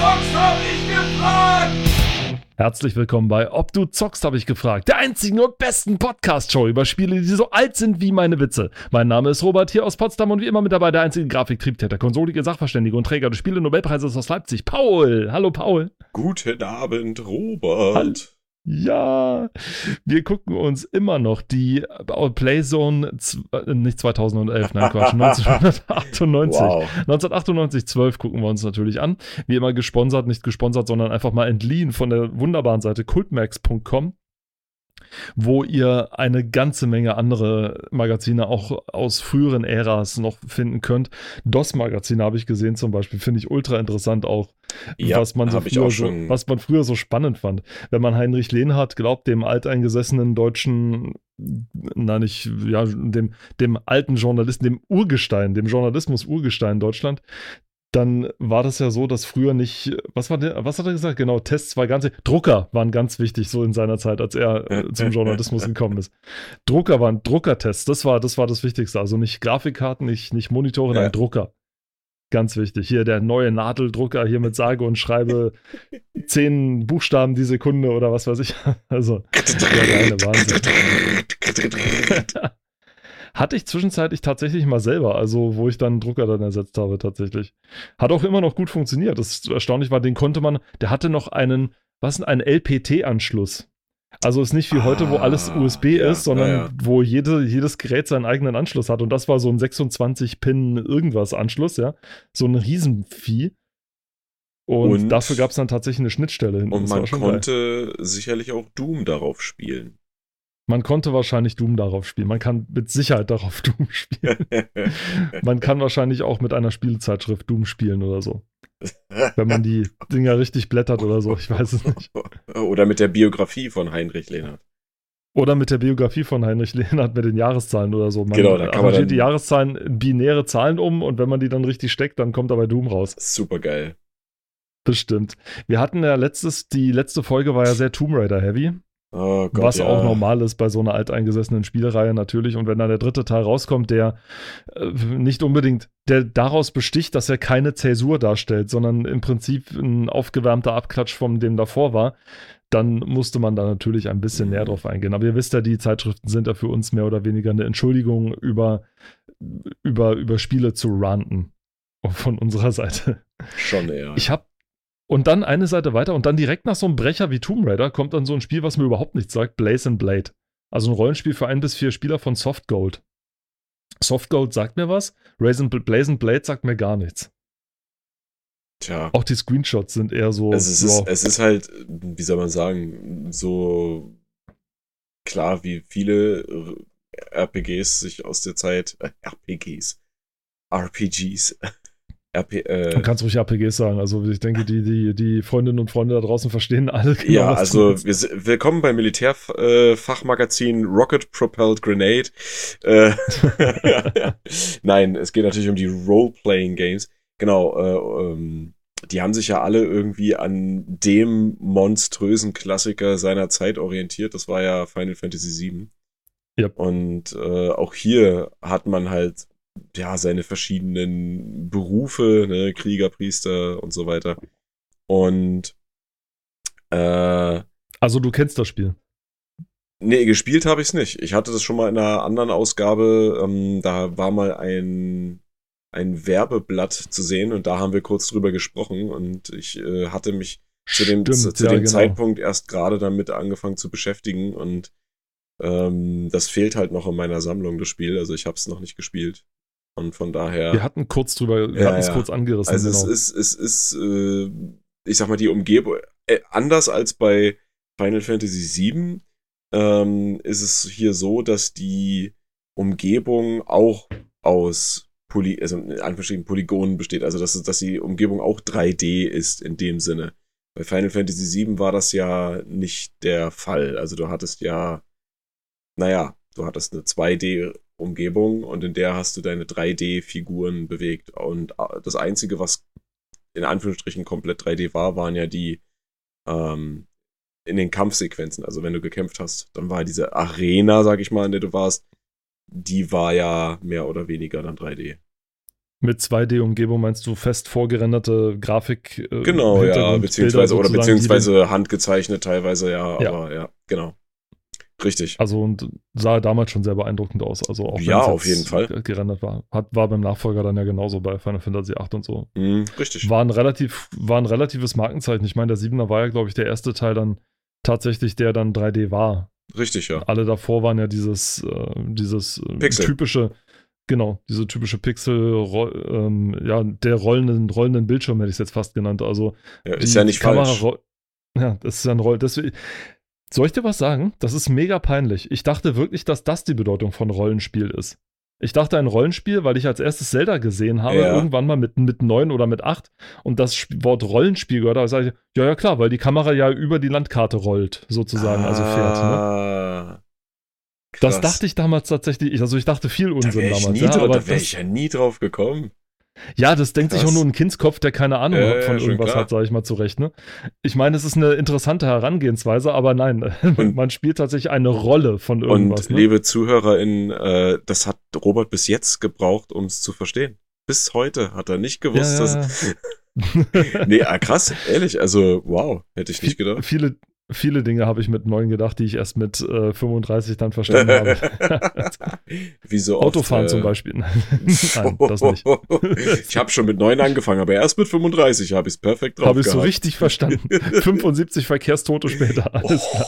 zockst, hab ich gefragt! Herzlich willkommen bei Ob du zockst, habe ich gefragt. Der einzigen und besten Podcast-Show über Spiele, die so alt sind wie meine Witze. Mein Name ist Robert hier aus Potsdam und wie immer mit dabei der einzige Grafiktriebtäter, konsolige Sachverständige und Träger des Spiele-Nobelpreises aus Leipzig, Paul. Hallo, Paul. Guten Abend, Robert. Hallo. Ja, wir gucken uns immer noch die Playzone, äh, nicht 2011, nein, Quatsch, 1998. Wow. 1998, 12 gucken wir uns natürlich an. Wie immer gesponsert, nicht gesponsert, sondern einfach mal entliehen von der wunderbaren Seite cultmax.com wo ihr eine ganze Menge andere Magazine auch aus früheren Äras noch finden könnt. DOS-Magazine habe ich gesehen zum Beispiel, finde ich ultra interessant auch, ja, was, man so früher so, was man früher so spannend fand. Wenn man Heinrich Lehnhardt glaubt, dem alteingesessenen deutschen, nein, ich, ja, dem, dem alten Journalisten, dem Urgestein, dem Journalismus-Urgestein Deutschland, dann war das ja so, dass früher nicht, was war der, was hat er gesagt? Genau, Tests war ganz, Drucker waren ganz wichtig so in seiner Zeit, als er äh, zum Journalismus gekommen ist. Drucker waren Druckertests, das war, das war das Wichtigste. Also nicht Grafikkarten, nicht, nicht Monitore, ja. nein, Drucker. Ganz wichtig. Hier der neue Nadeldrucker hier mit sage und schreibe zehn Buchstaben die Sekunde oder was weiß ich. Also, der Wahnsinn. Hatte ich zwischenzeitlich tatsächlich mal selber, also wo ich dann einen Drucker dann ersetzt habe tatsächlich. Hat auch immer noch gut funktioniert. Das erstaunlich war, den konnte man, der hatte noch einen, was ein LPT-Anschluss. Also ist nicht wie heute, wo alles ah, USB ja, ist, sondern ja. wo jede, jedes Gerät seinen eigenen Anschluss hat. Und das war so ein 26-Pin irgendwas Anschluss, ja. So ein Riesenvieh. Und, und dafür gab es dann tatsächlich eine Schnittstelle hinten. Und man konnte geil. sicherlich auch Doom darauf spielen. Man konnte wahrscheinlich Doom darauf spielen. Man kann mit Sicherheit darauf Doom spielen. man kann wahrscheinlich auch mit einer Spielezeitschrift Doom spielen oder so. Wenn man die Dinger richtig blättert oder so, ich weiß es nicht. Oder mit der Biografie von Heinrich Lehnhardt. Oder mit der Biografie von Heinrich Lehnhardt mit den Jahreszahlen oder so. Man genau, da kann man die Jahreszahlen in binäre Zahlen um und wenn man die dann richtig steckt, dann kommt dabei Doom raus. Super geil. Bestimmt. Wir hatten ja letztes, die letzte Folge war ja sehr Tomb Raider heavy. Oh Gott, was ja. auch normal ist bei so einer alteingesessenen Spielreihe natürlich. Und wenn dann der dritte Teil rauskommt, der äh, nicht unbedingt, der daraus besticht, dass er keine Zäsur darstellt, sondern im Prinzip ein aufgewärmter Abklatsch von dem davor war, dann musste man da natürlich ein bisschen näher drauf eingehen. Aber ihr wisst ja, die Zeitschriften sind ja für uns mehr oder weniger eine Entschuldigung, über, über, über Spiele zu ranten. Von unserer Seite. Schon eher. Ich habe und dann eine Seite weiter und dann direkt nach so einem Brecher wie Tomb Raider kommt dann so ein Spiel, was mir überhaupt nichts sagt, Blaze and Blade. Also ein Rollenspiel für ein bis vier Spieler von Soft Gold. Soft Gold sagt mir was, Blaze and Blade sagt mir gar nichts. Tja. Auch die Screenshots sind eher so. Es ist, wow. es ist halt, wie soll man sagen, so klar wie viele RPGs sich aus der Zeit, äh, RPGs, RPGs RP, äh, Man kann es ruhig RPGs sagen. Also ich denke, die, die, die Freundinnen und Freunde da draußen verstehen alle. Genau, ja, also wir, willkommen beim Militärfachmagazin äh, Rocket Propelled Grenade. Äh, Nein, es geht natürlich um die Role-Playing Games. Genau, äh, ähm, die haben sich ja alle irgendwie an dem monströsen Klassiker seiner Zeit orientiert. Das war ja Final Fantasy VII. Yep. Und äh, auch hier hat man halt ja, seine verschiedenen Berufe, ne, Krieger, Priester und so weiter. Und äh, Also du kennst das Spiel. Nee, gespielt habe ich es nicht. Ich hatte das schon mal in einer anderen Ausgabe, ähm, da war mal ein, ein Werbeblatt zu sehen und da haben wir kurz drüber gesprochen und ich äh, hatte mich zu dem, Stimmt, zu, zu ja, dem genau. Zeitpunkt erst gerade damit angefangen zu beschäftigen und ähm, das fehlt halt noch in meiner Sammlung, das Spiel. Also ich habe es noch nicht gespielt. Und von daher. Wir hatten kurz drüber, wir ja, hatten es ja. kurz angerissen. Also genau. es ist, es ist, äh, ich sag mal, die Umgebung, äh, anders als bei Final Fantasy VII, ähm, ist es hier so, dass die Umgebung auch aus Poly, also in Anführungsstrichen Polygonen besteht. Also dass, dass die Umgebung auch 3D ist in dem Sinne. Bei Final Fantasy VII war das ja nicht der Fall. Also du hattest ja, naja, du hattest eine 2D Umgebung und in der hast du deine 3D-Figuren bewegt. Und äh, das Einzige, was in Anführungsstrichen komplett 3D war, waren ja die ähm, in den Kampfsequenzen. Also wenn du gekämpft hast, dann war diese Arena, sag ich mal, in der du warst, die war ja mehr oder weniger dann 3D. Mit 2D-Umgebung meinst du fest vorgerenderte Grafik? Äh, genau, ja, beziehungsweise oder beziehungsweise handgezeichnet teilweise, ja, ja, aber ja, genau. Richtig. Also und sah damals schon sehr beeindruckend aus. Also auch ja, auf jeden Fall gerendert war. Hat, war beim Nachfolger dann ja genauso bei Final Fantasy 8 und so. Mm, richtig. War ein relativ, war ein relatives Markenzeichen. Ich meine, der 7er war ja, glaube ich, der erste Teil dann tatsächlich, der dann 3D war. Richtig, ja. Alle davor waren ja dieses, äh, dieses äh, typische, genau, diese typische Pixel, ähm, ja, der rollenden, rollenden Bildschirm hätte ich es jetzt fast genannt. Also ja, ist ja nicht Kamera falsch. Ja, das ist ja ein Roll. Deswegen, soll ich dir was sagen? Das ist mega peinlich. Ich dachte wirklich, dass das die Bedeutung von Rollenspiel ist. Ich dachte ein Rollenspiel, weil ich als erstes Zelda gesehen habe, ja. irgendwann mal mit, mit neun oder mit acht und das Wort Rollenspiel gehört, da sage ich, ja, ja, klar, weil die Kamera ja über die Landkarte rollt, sozusagen, ah, also fährt. Ne? Ah, das dachte ich damals tatsächlich, also ich dachte viel Unsinn da damals. Ja, aber da wäre ich ja nie drauf gekommen. Ja, das denkt Krass. sich auch nur ein Kindskopf, der keine Ahnung äh, von irgendwas hat, sage ich mal zurecht. Ne? Ich meine, es ist eine interessante Herangehensweise, aber nein, und, man spielt tatsächlich eine Rolle von irgendwas. Und ne? liebe ZuhörerInnen, äh, das hat Robert bis jetzt gebraucht, um es zu verstehen. Bis heute hat er nicht gewusst, ja, ja. dass. nee, ah, krass, ehrlich, also wow, hätte ich nicht gedacht. Viele, Viele Dinge habe ich mit neun gedacht, die ich erst mit äh, 35 dann verstanden habe. Wieso oft, Autofahren äh, zum Beispiel. Nein, das nicht. ich habe schon mit neun angefangen, aber erst mit 35 habe ich es perfekt drauf Habe ich so richtig verstanden. 75 Verkehrstote später. Alles klar.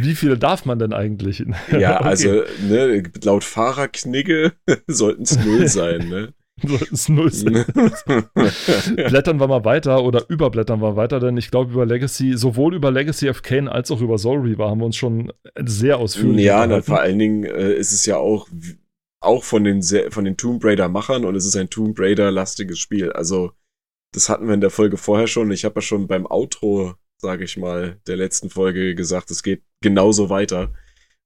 Wie viele darf man denn eigentlich? Ja, okay. also ne, laut Fahrerknigge sollten es null sein. Ne? es null. Blättern wir mal weiter oder überblättern wir weiter, denn ich glaube, über Legacy, sowohl über Legacy of Kane als auch über Soul Reaver haben wir uns schon sehr ausführlich Ja, na, vor allen Dingen äh, ist es ja auch, auch von den, von den Tomb Raider-Machern und es ist ein Tomb Raider-lastiges Spiel. Also, das hatten wir in der Folge vorher schon. Ich habe ja schon beim Outro, sage ich mal, der letzten Folge gesagt, es geht genauso weiter.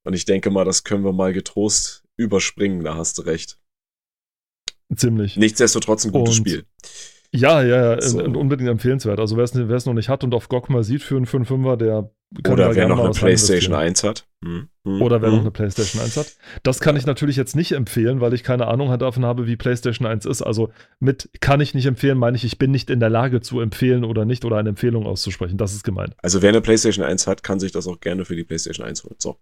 Und ich denke mal, das können wir mal getrost überspringen, da hast du recht. Ziemlich. Nichtsdestotrotz ein gutes und, Spiel. Ja, ja, ja, so. unbedingt empfehlenswert. Also wer es noch nicht hat und auf GOG mal sieht für einen 5-5er, der kann Oder wer noch eine PlayStation 1 hat. Hm. Hm. Oder wer hm. noch eine PlayStation 1 hat. Das kann ich natürlich jetzt nicht empfehlen, weil ich keine Ahnung davon habe, wie PlayStation 1 ist. Also mit kann ich nicht empfehlen, meine ich, ich bin nicht in der Lage zu empfehlen oder nicht oder eine Empfehlung auszusprechen. Das ist gemeint. Also wer eine PlayStation 1 hat, kann sich das auch gerne für die PlayStation 1 holen. So.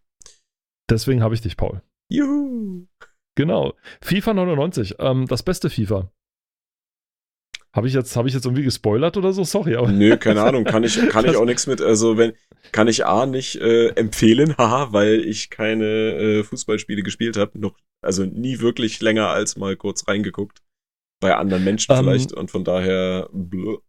Deswegen habe ich dich, Paul. Juhu. Genau. FIFA 99, ähm, das beste FIFA. Habe ich, jetzt, hab ich jetzt irgendwie gespoilert oder so? Sorry. Aber Nö, keine Ahnung. Kann ich, kann ich auch nichts mit. Also, wenn, kann ich A nicht äh, empfehlen, haha, weil ich keine äh, Fußballspiele gespielt habe. Noch, also nie wirklich länger als mal kurz reingeguckt. Bei anderen Menschen ähm, vielleicht. Und von daher. Blub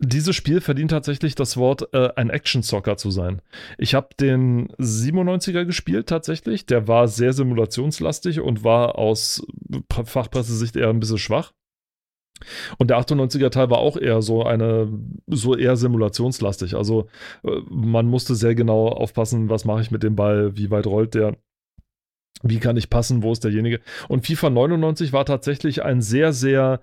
dieses Spiel verdient tatsächlich das Wort, äh, ein Action-Soccer zu sein. Ich habe den 97er gespielt tatsächlich. Der war sehr simulationslastig und war aus Fachpresse-Sicht eher ein bisschen schwach. Und der 98er Teil war auch eher so eine, so eher simulationslastig. Also äh, man musste sehr genau aufpassen, was mache ich mit dem Ball, wie weit rollt der. Wie kann ich passen? Wo ist derjenige? Und FIFA 99 war tatsächlich ein sehr, sehr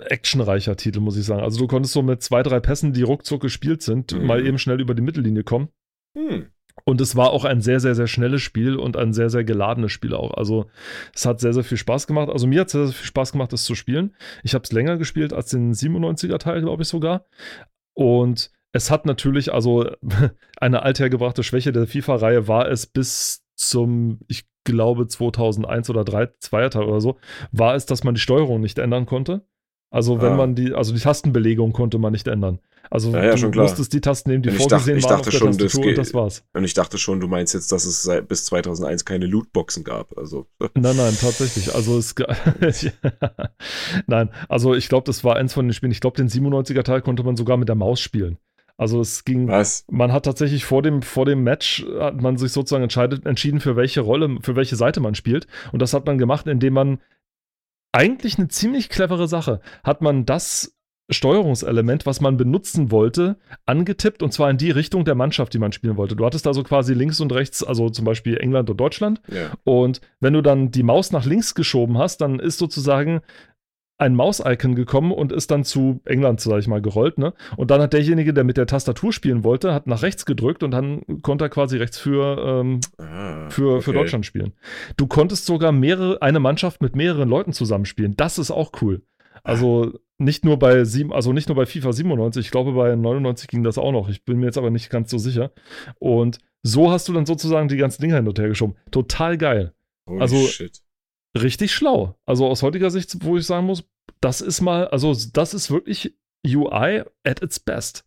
actionreicher Titel, muss ich sagen. Also du konntest so mit zwei, drei Pässen, die ruckzuck gespielt sind, mhm. mal eben schnell über die Mittellinie kommen. Mhm. Und es war auch ein sehr, sehr, sehr schnelles Spiel und ein sehr, sehr geladenes Spiel auch. Also es hat sehr, sehr viel Spaß gemacht. Also mir hat es sehr, sehr viel Spaß gemacht, das zu spielen. Ich habe es länger gespielt als den 97er Teil, glaube ich sogar. Und es hat natürlich, also eine althergebrachte Schwäche der FIFA-Reihe war es bis zum, ich glaube 2001 oder 3, zweier Teil oder so, war es, dass man die Steuerung nicht ändern konnte. Also wenn ah. man die, also die Tastenbelegung konnte man nicht ändern. Also ja, ja, du musstest die Tasten nehmen, die und vorgesehen dachte, waren auf der schon, Tastatur das und das war's. Und ich dachte schon, du meinst jetzt, dass es seit, bis 2001 keine Lootboxen gab. Also. Nein, nein, tatsächlich. Also es Nein, also ich glaube, das war eins von den Spielen. Ich glaube, den 97er Teil konnte man sogar mit der Maus spielen. Also es ging, Was? man hat tatsächlich vor dem, vor dem Match, hat man sich sozusagen entscheidet, entschieden, für welche Rolle, für welche Seite man spielt. Und das hat man gemacht, indem man eigentlich eine ziemlich clevere Sache, hat man das Steuerungselement, was man benutzen wollte, angetippt und zwar in die Richtung der Mannschaft, die man spielen wollte. Du hattest also quasi links und rechts, also zum Beispiel England und Deutschland. Ja. Und wenn du dann die Maus nach links geschoben hast, dann ist sozusagen ein Maus-Icon gekommen und ist dann zu England, sag ich mal, gerollt, ne? Und dann hat derjenige, der mit der Tastatur spielen wollte, hat nach rechts gedrückt und dann konnte er quasi rechts für, ähm, ah, für, okay. für Deutschland spielen. Du konntest sogar mehrere, eine Mannschaft mit mehreren Leuten zusammenspielen. Das ist auch cool. Also nicht nur bei sieben, also nicht nur bei FIFA 97, ich glaube bei 99 ging das auch noch. Ich bin mir jetzt aber nicht ganz so sicher. Und so hast du dann sozusagen die ganzen Dinge hin und her geschoben. Total geil. Holy also shit richtig schlau. Also aus heutiger Sicht, wo ich sagen muss, das ist mal, also das ist wirklich UI at its best.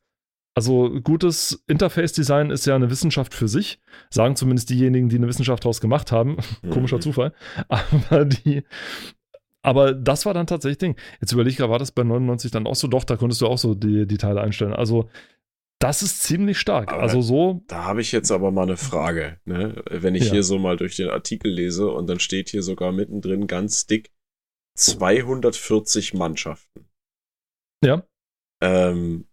Also gutes Interface-Design ist ja eine Wissenschaft für sich, sagen zumindest diejenigen, die eine Wissenschaft daraus gemacht haben. Komischer mhm. Zufall. Aber die, aber das war dann tatsächlich Ding. Jetzt überlege ich gerade, war das bei 99 dann auch so? Doch, da konntest du auch so die, die Teile einstellen. Also das ist ziemlich stark. Aber also so. Da habe ich jetzt aber mal eine Frage. Ne? Wenn ich ja. hier so mal durch den Artikel lese und dann steht hier sogar mittendrin ganz dick 240 Mannschaften. Ja. Ähm,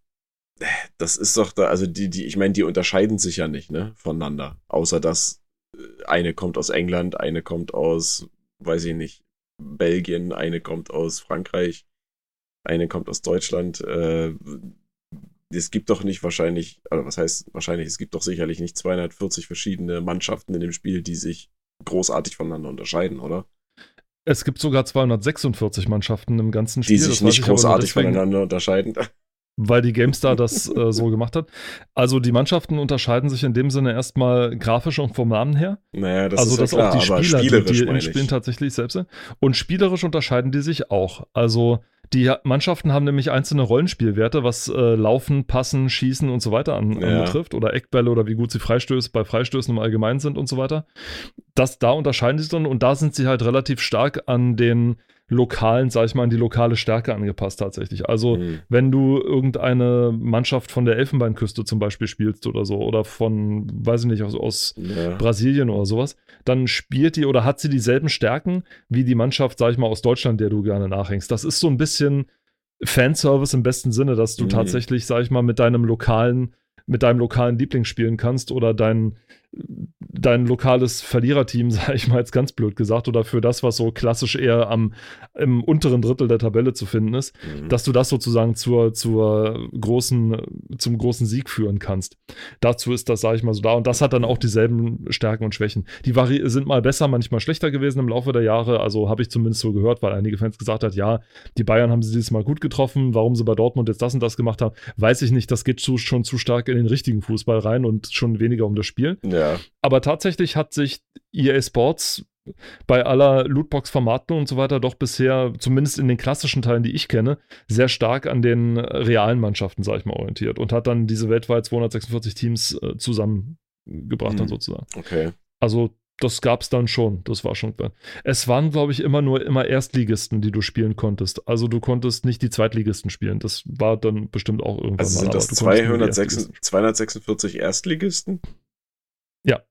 das ist doch da, also die, die, ich meine, die unterscheiden sich ja nicht, ne, voneinander. Außer dass äh, eine kommt aus England, eine kommt aus, weiß ich nicht, Belgien, eine kommt aus Frankreich, eine kommt aus Deutschland. Äh, es gibt doch nicht wahrscheinlich, also was heißt wahrscheinlich, es gibt doch sicherlich nicht 240 verschiedene Mannschaften in dem Spiel, die sich großartig voneinander unterscheiden, oder? Es gibt sogar 246 Mannschaften im ganzen Spiel. Die sich nicht großartig deswegen, voneinander unterscheiden. Weil die GameStar das äh, so gemacht hat. Also die Mannschaften unterscheiden sich in dem Sinne erstmal grafisch und vom Namen her. Naja, das also ist ja dass klar, auch die Spieler, die, die im Spielen tatsächlich selbst sind. Und spielerisch unterscheiden die sich auch. Also die Mannschaften haben nämlich einzelne Rollenspielwerte, was äh, Laufen, Passen, Schießen und so weiter an, ja. anbetrifft. Oder Eckbälle oder wie gut sie Freistöße bei Freistößen im Allgemeinen sind und so weiter. Das, da unterscheiden sie sich dann und da sind sie halt relativ stark an den lokalen, sag ich mal, an die lokale Stärke angepasst tatsächlich. Also, mhm. wenn du irgendeine Mannschaft von der Elfenbeinküste zum Beispiel spielst oder so, oder von, weiß ich nicht, aus, aus ja. Brasilien oder sowas, dann spielt die oder hat sie dieselben Stärken wie die Mannschaft, sag ich mal, aus Deutschland, der du gerne nachhängst. Das ist so ein bisschen Fanservice im besten Sinne, dass du mhm. tatsächlich, sag ich mal, mit deinem lokalen mit deinem lokalen Liebling spielen kannst oder dein, dein lokales Verliererteam, sage ich mal jetzt ganz blöd gesagt, oder für das, was so klassisch eher am, im unteren Drittel der Tabelle zu finden ist, mhm. dass du das sozusagen zur, zur großen, zum großen Sieg führen kannst. Dazu ist das, sage ich mal, so da. Und das hat dann auch dieselben Stärken und Schwächen. Die Vari sind mal besser, manchmal schlechter gewesen im Laufe der Jahre. Also habe ich zumindest so gehört, weil einige Fans gesagt hat, ja, die Bayern haben sie dieses Mal gut getroffen. Warum sie bei Dortmund jetzt das und das gemacht haben, weiß ich nicht. Das geht zu, schon zu stark in den richtigen Fußball rein und schon weniger um das Spiel. Ja. Aber tatsächlich hat sich EA Sports bei aller Lootbox-Vermarktung und so weiter doch bisher, zumindest in den klassischen Teilen, die ich kenne, sehr stark an den realen Mannschaften, sag ich mal, orientiert und hat dann diese weltweit 246 Teams äh, zusammengebracht, hm. dann sozusagen. Okay. Also das gab es dann schon. Das war schon klar. Es waren, glaube ich, immer nur immer Erstligisten, die du spielen konntest. Also du konntest nicht die Zweitligisten spielen. Das war dann bestimmt auch irgendwann also sind mal. das 246, 246 Erstligisten? Ja.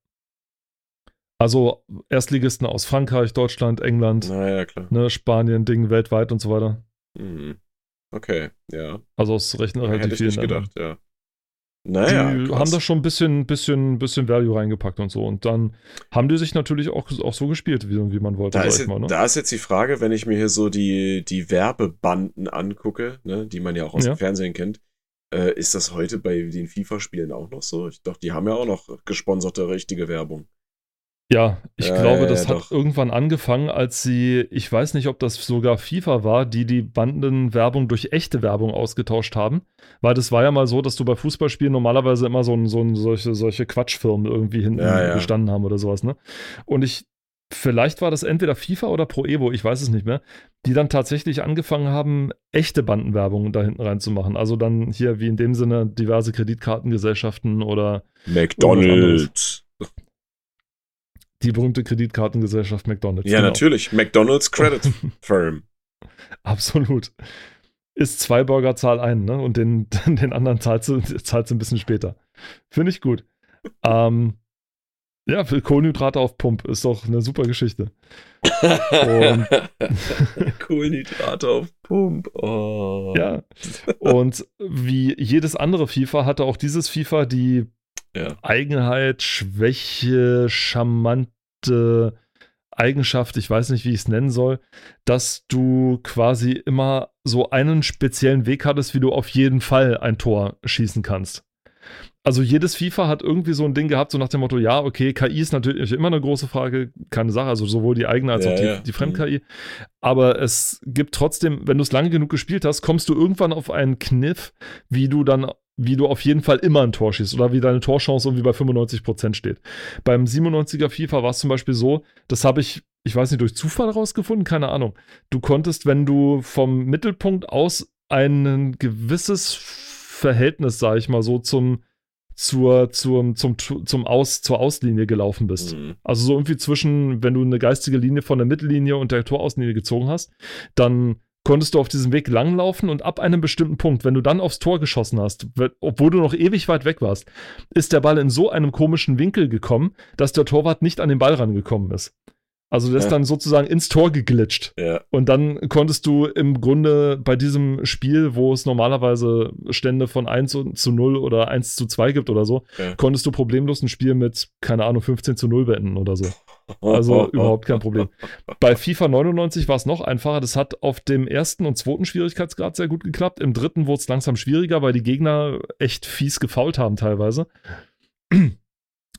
Also Erstligisten aus Frankreich, Deutschland, England, naja, ne, Spanien, Ding weltweit und so weiter. Mhm. Okay, ja. Also aus recht relativ Hätte ich nicht gedacht, ja. Naja, die krass. haben da schon ein bisschen, bisschen, bisschen Value reingepackt und so. Und dann haben die sich natürlich auch, auch so gespielt, wie, wie man wollte. Da ist, mal, ne? da ist jetzt die Frage, wenn ich mir hier so die, die Werbebanden angucke, ne, die man ja auch aus ja. dem Fernsehen kennt, äh, ist das heute bei den FIFA-Spielen auch noch so? Ich dachte, die haben ja auch noch gesponserte richtige Werbung. Ja, ich äh, glaube, das ja, hat doch. irgendwann angefangen, als sie, ich weiß nicht, ob das sogar FIFA war, die die Bandenwerbung durch echte Werbung ausgetauscht haben. Weil das war ja mal so, dass du bei Fußballspielen normalerweise immer so, ein, so ein, solche, solche Quatschfirmen irgendwie hinten ja, ja. gestanden haben oder sowas, ne? Und ich, vielleicht war das entweder FIFA oder Pro Evo, ich weiß es nicht mehr, die dann tatsächlich angefangen haben, echte Bandenwerbung da hinten reinzumachen. Also dann hier wie in dem Sinne diverse Kreditkartengesellschaften oder McDonalds die berühmte Kreditkartengesellschaft McDonalds. Ja, genau. natürlich. McDonalds Credit Firm. Absolut. Ist zwei Burger Zahl ein, ne? Und den, den anderen zahlst du, zahlst du ein bisschen später. Finde ich gut. ähm, ja, für Kohlenhydrate auf Pump ist doch eine super Geschichte. Kohlenhydrate auf Pump. Oh. Ja. Und wie jedes andere FIFA hatte auch dieses FIFA die ja. Eigenheit, Schwäche, charmante Eigenschaft, ich weiß nicht, wie ich es nennen soll, dass du quasi immer so einen speziellen Weg hattest, wie du auf jeden Fall ein Tor schießen kannst. Also jedes FIFA hat irgendwie so ein Ding gehabt, so nach dem Motto, ja, okay, KI ist natürlich immer eine große Frage, keine Sache, also sowohl die eigene als ja, auch die, ja. die Fremd-KI. Aber es gibt trotzdem, wenn du es lange genug gespielt hast, kommst du irgendwann auf einen Kniff, wie du dann wie du auf jeden Fall immer ein Tor schießt oder wie deine Torchance irgendwie bei 95% steht. Beim 97er FIFA war es zum Beispiel so, das habe ich, ich weiß nicht, durch Zufall rausgefunden, keine Ahnung. Du konntest, wenn du vom Mittelpunkt aus ein gewisses Verhältnis, sage ich mal so, zum, zur, zum, zum, zum Aus, zur Auslinie gelaufen bist. Mhm. Also so irgendwie zwischen, wenn du eine geistige Linie von der Mittellinie und der Torauslinie gezogen hast, dann konntest du auf diesem Weg langlaufen und ab einem bestimmten Punkt, wenn du dann aufs Tor geschossen hast, obwohl du noch ewig weit weg warst, ist der Ball in so einem komischen Winkel gekommen, dass der Torwart nicht an den Ball rangekommen ist. Also der ist dann sozusagen ins Tor geglitscht. Ja. Und dann konntest du im Grunde bei diesem Spiel, wo es normalerweise Stände von 1 zu 0 oder 1 zu 2 gibt oder so, ja. konntest du problemlos ein Spiel mit, keine Ahnung, 15 zu 0 beenden oder so. Also überhaupt kein Problem. Bei FIFA 99 war es noch einfacher. Das hat auf dem ersten und zweiten Schwierigkeitsgrad sehr gut geklappt. Im dritten wurde es langsam schwieriger, weil die Gegner echt fies gefault haben teilweise.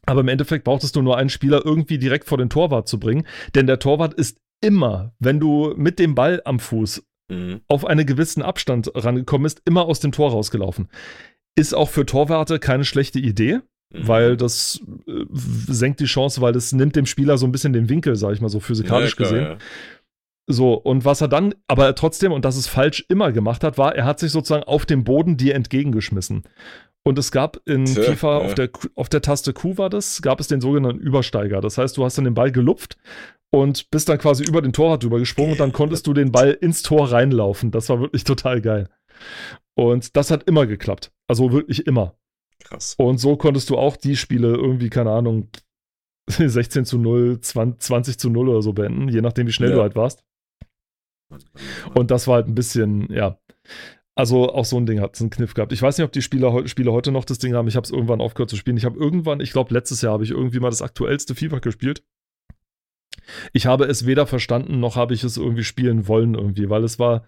Aber im Endeffekt brauchtest du nur einen Spieler irgendwie direkt vor den Torwart zu bringen. Denn der Torwart ist immer, wenn du mit dem Ball am Fuß mhm. auf einen gewissen Abstand rangekommen bist, immer aus dem Tor rausgelaufen. Ist auch für Torwarte keine schlechte Idee, mhm. weil das äh, senkt die Chance, weil das nimmt dem Spieler so ein bisschen den Winkel, sag ich mal so physikalisch ja, klar, gesehen. Ja. So, und was er dann, aber trotzdem, und das ist falsch immer gemacht hat, war, er hat sich sozusagen auf dem Boden dir entgegengeschmissen. Und es gab in Tja, FIFA ja. auf, der, auf der Taste Q war das, gab es den sogenannten Übersteiger. Das heißt, du hast dann den Ball gelupft und bist dann quasi über den Torwart drüber gesprungen und dann konntest du den Ball ins Tor reinlaufen. Das war wirklich total geil. Und das hat immer geklappt. Also wirklich immer. Krass. Und so konntest du auch die Spiele irgendwie, keine Ahnung, 16 zu 0, 20 zu 0 oder so beenden, je nachdem, wie schnell ja. du halt warst. Und das war halt ein bisschen, ja. Also auch so ein Ding hat es einen Kniff gehabt. Ich weiß nicht, ob die Spieler, Spieler heute noch das Ding haben. Ich habe es irgendwann aufgehört zu spielen. Ich habe irgendwann, ich glaube letztes Jahr habe ich irgendwie mal das aktuellste FIFA gespielt. Ich habe es weder verstanden, noch habe ich es irgendwie spielen wollen irgendwie, weil es war,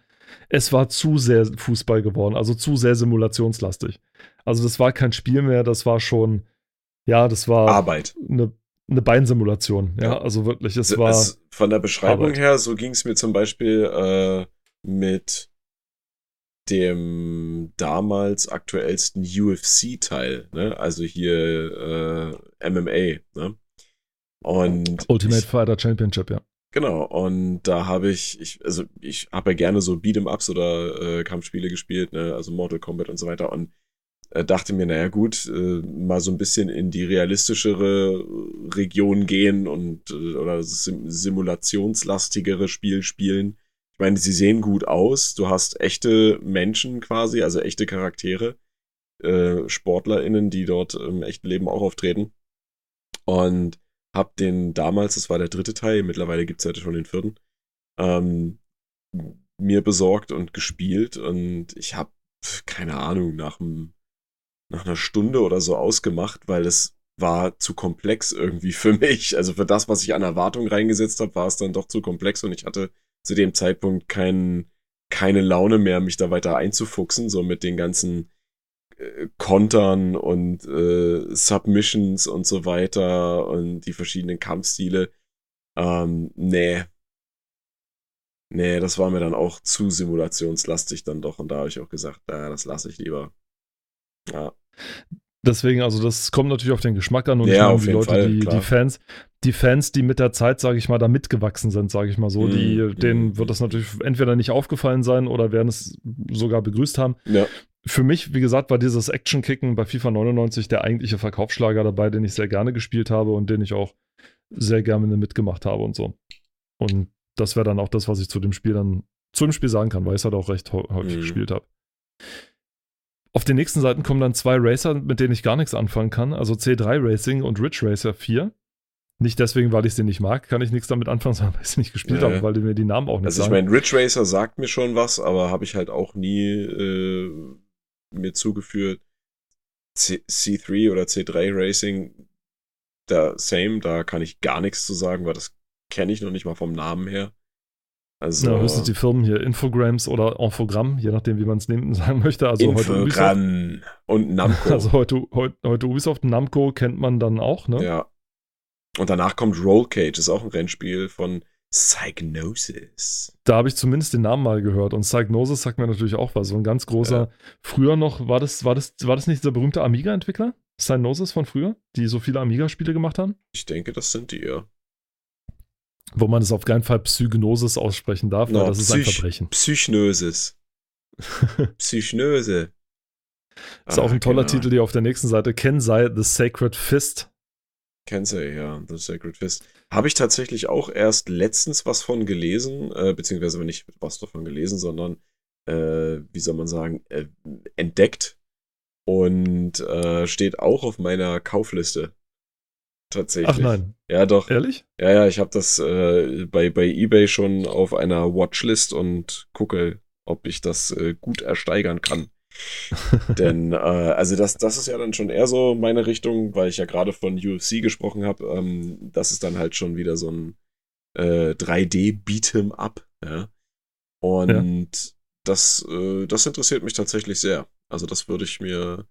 es war zu sehr Fußball geworden, also zu sehr simulationslastig. Also das war kein Spiel mehr, das war schon, ja, das war Arbeit. Eine, eine Beinsimulation, ja, ja, also wirklich, es war. Es, von der Beschreibung Arbeit. her, so ging es mir zum Beispiel äh, mit dem damals aktuellsten UFC-Teil, ne? Also hier äh, MMA, ne? Und Ultimate ich, Fighter Championship, ja. Genau, und da habe ich, ich, also ich habe ja gerne so Beat'em-Ups oder äh, Kampfspiele gespielt, ne? also Mortal Kombat und so weiter und äh, dachte mir, naja gut, äh, mal so ein bisschen in die realistischere Region gehen und äh, oder sim simulationslastigere Spiel spielen ich meine, sie sehen gut aus. Du hast echte Menschen quasi, also echte Charaktere, äh, SportlerInnen, die dort im echten Leben auch auftreten. Und hab den damals, das war der dritte Teil, mittlerweile gibt es ja schon den vierten, ähm, mir besorgt und gespielt. Und ich habe, keine Ahnung, nach, nach einer Stunde oder so ausgemacht, weil es war zu komplex irgendwie für mich. Also für das, was ich an Erwartungen reingesetzt habe, war es dann doch zu komplex und ich hatte zu dem Zeitpunkt kein, keine Laune mehr, mich da weiter einzufuchsen, so mit den ganzen äh, Kontern und äh, Submissions und so weiter und die verschiedenen Kampfstile. Ähm, nee. Nee, das war mir dann auch zu simulationslastig dann doch und da habe ich auch gesagt, äh, das lasse ich lieber. Ja. Deswegen, also das kommt natürlich auf den Geschmack an und ja, die Leute, Fall, die, die, Fans, die Fans, die mit der Zeit, sage ich mal, da mitgewachsen sind, sage ich mal so, die, mm, denen wird das natürlich entweder nicht aufgefallen sein oder werden es sogar begrüßt haben. Ja. Für mich, wie gesagt, war dieses Action-Kicken bei FIFA 99 der eigentliche Verkaufsschlager dabei, den ich sehr gerne gespielt habe und den ich auch sehr gerne mitgemacht habe und so. Und das wäre dann auch das, was ich zu dem Spiel dann, zu dem Spiel sagen kann, weil ich es halt auch recht häufig mm. gespielt habe. Auf den nächsten Seiten kommen dann zwei Racer, mit denen ich gar nichts anfangen kann, also C3 Racing und Ridge Racer 4. Nicht deswegen, weil ich sie nicht mag, kann ich nichts damit anfangen, sondern weil ich sie nicht gespielt ja. habe, weil die mir die Namen auch nicht also sagen. Also ich meine, Ridge Racer sagt mir schon was, aber habe ich halt auch nie äh, mir zugeführt. C C3 oder C3 Racing, da same, da kann ich gar nichts zu sagen, weil das kenne ich noch nicht mal vom Namen her. Also, ja, höchstens die Firmen hier, Infograms oder Infogramm, je nachdem, wie man es sagen möchte. Also Infogramm und Namco. Also heute, heute, heute Ubisoft Namco kennt man dann auch, ne? Ja. Und danach kommt Roll Cage, ist auch ein Rennspiel von Psygnosis. Da habe ich zumindest den Namen mal gehört. Und Psygnosis sagt mir natürlich auch was. So ein ganz großer. Ja. Früher noch, war das, war, das, war das nicht dieser berühmte Amiga-Entwickler? Psygnosis von früher, die so viele Amiga-Spiele gemacht haben? Ich denke, das sind die, ja. Wo man es auf keinen Fall Psygnosis aussprechen darf, no, weil das ist ein Verbrechen. Psychnosis. Psychnose. Ist ah, auch ein toller genau. Titel hier auf der nächsten Seite. Kensei The Sacred Fist. Kensei, ja, The Sacred Fist. Habe ich tatsächlich auch erst letztens was von gelesen, äh, beziehungsweise nicht was davon gelesen, sondern, äh, wie soll man sagen, äh, entdeckt. Und äh, steht auch auf meiner Kaufliste. Tatsächlich. Ach nein. Ja, doch. Ehrlich? Ja, ja, ich habe das äh, bei, bei eBay schon auf einer Watchlist und gucke, ob ich das äh, gut ersteigern kann. Denn, äh, also das, das ist ja dann schon eher so meine Richtung, weil ich ja gerade von UFC gesprochen habe. Ähm, das ist dann halt schon wieder so ein äh, 3D-Beat'em Up. Ja? Und ja. Das, äh, das interessiert mich tatsächlich sehr. Also das würde ich mir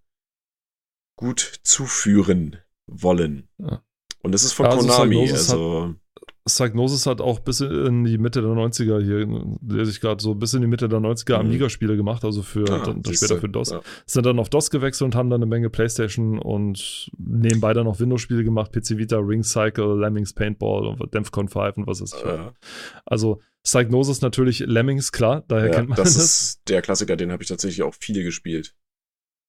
gut zuführen wollen. Ja. Und das ist von also Konami. Also Psygnosis hat auch bis in die Mitte der 90er hier, lese ich gerade so, bis in die Mitte der 90er mhm. Amiga-Spiele gemacht, also für ah, dann, dann später für DOS. Ja. Sind dann auf DOS gewechselt und haben dann eine Menge Playstation und nebenbei dann noch Windows-Spiele gemacht, PC Vita, Ring Cycle, Lemmings Paintball und DEFCON 5 und was ist ich. Ja. Also Psygnosis natürlich Lemmings, klar, daher ja, kennt man das. Das ist der Klassiker, den habe ich tatsächlich auch viele gespielt.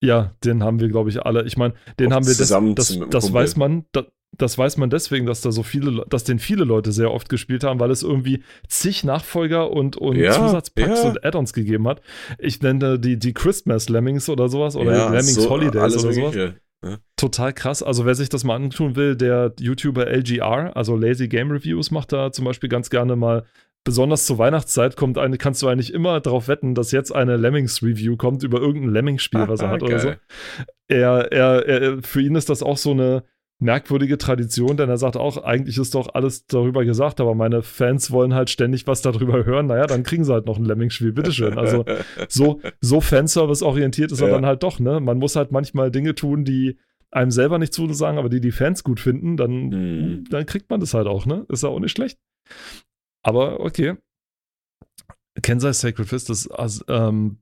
Ja, den haben wir, glaube ich, alle. Ich meine, den auch haben wir zusammen. Des, das, das weiß man, da, das weiß man deswegen, dass da so viele, dass den viele Leute sehr oft gespielt haben, weil es irgendwie zig Nachfolger und, und ja, Zusatzpacks ja. und Add-ons gegeben hat. Ich nenne die, die Christmas Lemmings oder sowas oder ja, Lemmings so, Holidays oder sowas. Ja. Total krass. Also, wer sich das mal antun will, der YouTuber LGR, also Lazy Game Reviews, macht da zum Beispiel ganz gerne mal besonders zur Weihnachtszeit kommt eine, kannst du eigentlich immer darauf wetten, dass jetzt eine Lemmings-Review kommt über irgendein Lemmings-Spiel, was er hat oder so. Er, er, er, für ihn ist das auch so eine merkwürdige Tradition, denn er sagt auch, eigentlich ist doch alles darüber gesagt, aber meine Fans wollen halt ständig was darüber hören. Naja, dann kriegen sie halt noch ein Lemmings-Spiel, bitteschön. Also so, so Fanservice-orientiert ist er ja. dann halt doch, ne? Man muss halt manchmal Dinge tun, die einem selber nicht zusagen, aber die die Fans gut finden, dann, mhm. dann kriegt man das halt auch, ne? Ist ja auch nicht schlecht. Aber okay. Kensai Sacred Fist ist also, ähm,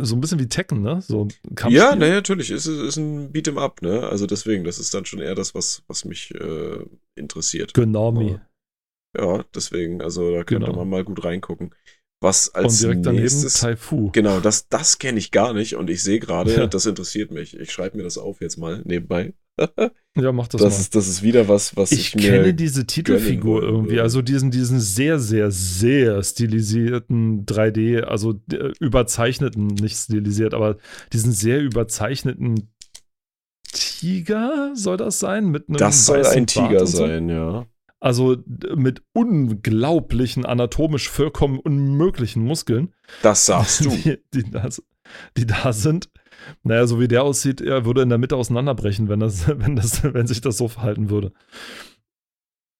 so ein bisschen wie Tekken, ne? So ein ja, naja, natürlich. Es ist, ist ein Beat'em Up, ne? Also deswegen, das ist dann schon eher das, was, was mich äh, interessiert. Genau. Ja. ja, deswegen, also da könnte genau. man mal gut reingucken. Was als und direkt nächstes, daneben Taifu. Genau, das, das kenne ich gar nicht und ich sehe gerade, ja. das interessiert mich. Ich schreibe mir das auf jetzt mal nebenbei. ja, mach das, das mal. Ist, das ist wieder was, was ich, ich kenne diese Titelfigur irgendwie, also diesen, diesen sehr, sehr, sehr stilisierten 3D, also äh, überzeichneten, nicht stilisiert, aber diesen sehr überzeichneten Tiger soll das sein? Mit einem das soll ein Tiger so? sein, ja. Also mit unglaublichen, anatomisch vollkommen unmöglichen Muskeln. Das sagst du. Die, die, das, die da sind. Naja, so wie der aussieht, er würde in der Mitte auseinanderbrechen, wenn, das, wenn, das, wenn sich das so verhalten würde.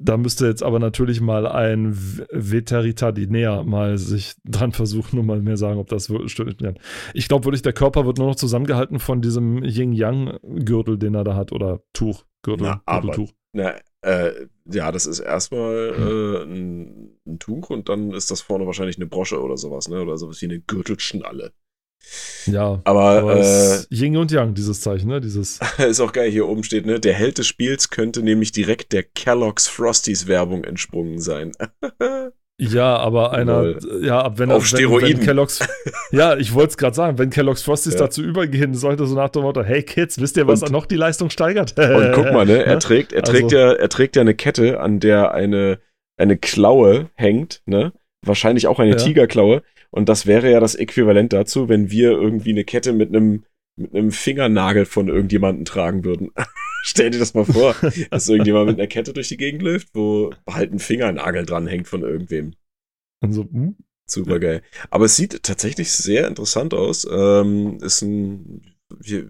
Da müsste jetzt aber natürlich mal ein Veteritardinär mal sich dran versuchen und mal mehr sagen, ob das stimmt. Ich glaube wirklich, der Körper wird nur noch zusammengehalten von diesem Yin-Yang-Gürtel, den er da hat, oder Tuch, Gürtel, na, aber, Gürteltuch. Na, äh, ja, das ist erstmal äh, ein, ein, Tuch und dann ist das vorne wahrscheinlich eine Brosche oder sowas, ne? Oder sowas wie eine Gürtelschnalle. Ja, aber, aber äh, Yin und Yang, dieses Zeichen, ne? Dieses ist auch geil, hier oben steht, ne? Der Held des Spiels könnte nämlich direkt der Kellogg's Frosties Werbung entsprungen sein. ja, aber einer, Lol. ja, wenn auf wenn, Steroiden. Wenn Kellogg's, ja, ich wollte es gerade sagen, wenn Kellogg's Frosties ja. dazu übergehen sollte, so nach dem Motto, hey Kids, wisst ihr, was und, noch die Leistung steigert? und guck mal, ne? Er trägt, er trägt also, ja, er trägt ja eine Kette, an der eine eine Klaue hängt, ne? Wahrscheinlich auch eine ja. Tigerklaue. Und das wäre ja das Äquivalent dazu, wenn wir irgendwie eine Kette mit einem mit einem Fingernagel von irgendjemanden tragen würden. Stell dir das mal vor, dass irgendjemand mit einer Kette durch die Gegend läuft, wo halt ein Fingernagel dran hängt von irgendwem. Und so, hm? Super geil. Aber es sieht tatsächlich sehr interessant aus. Ähm, ist ein,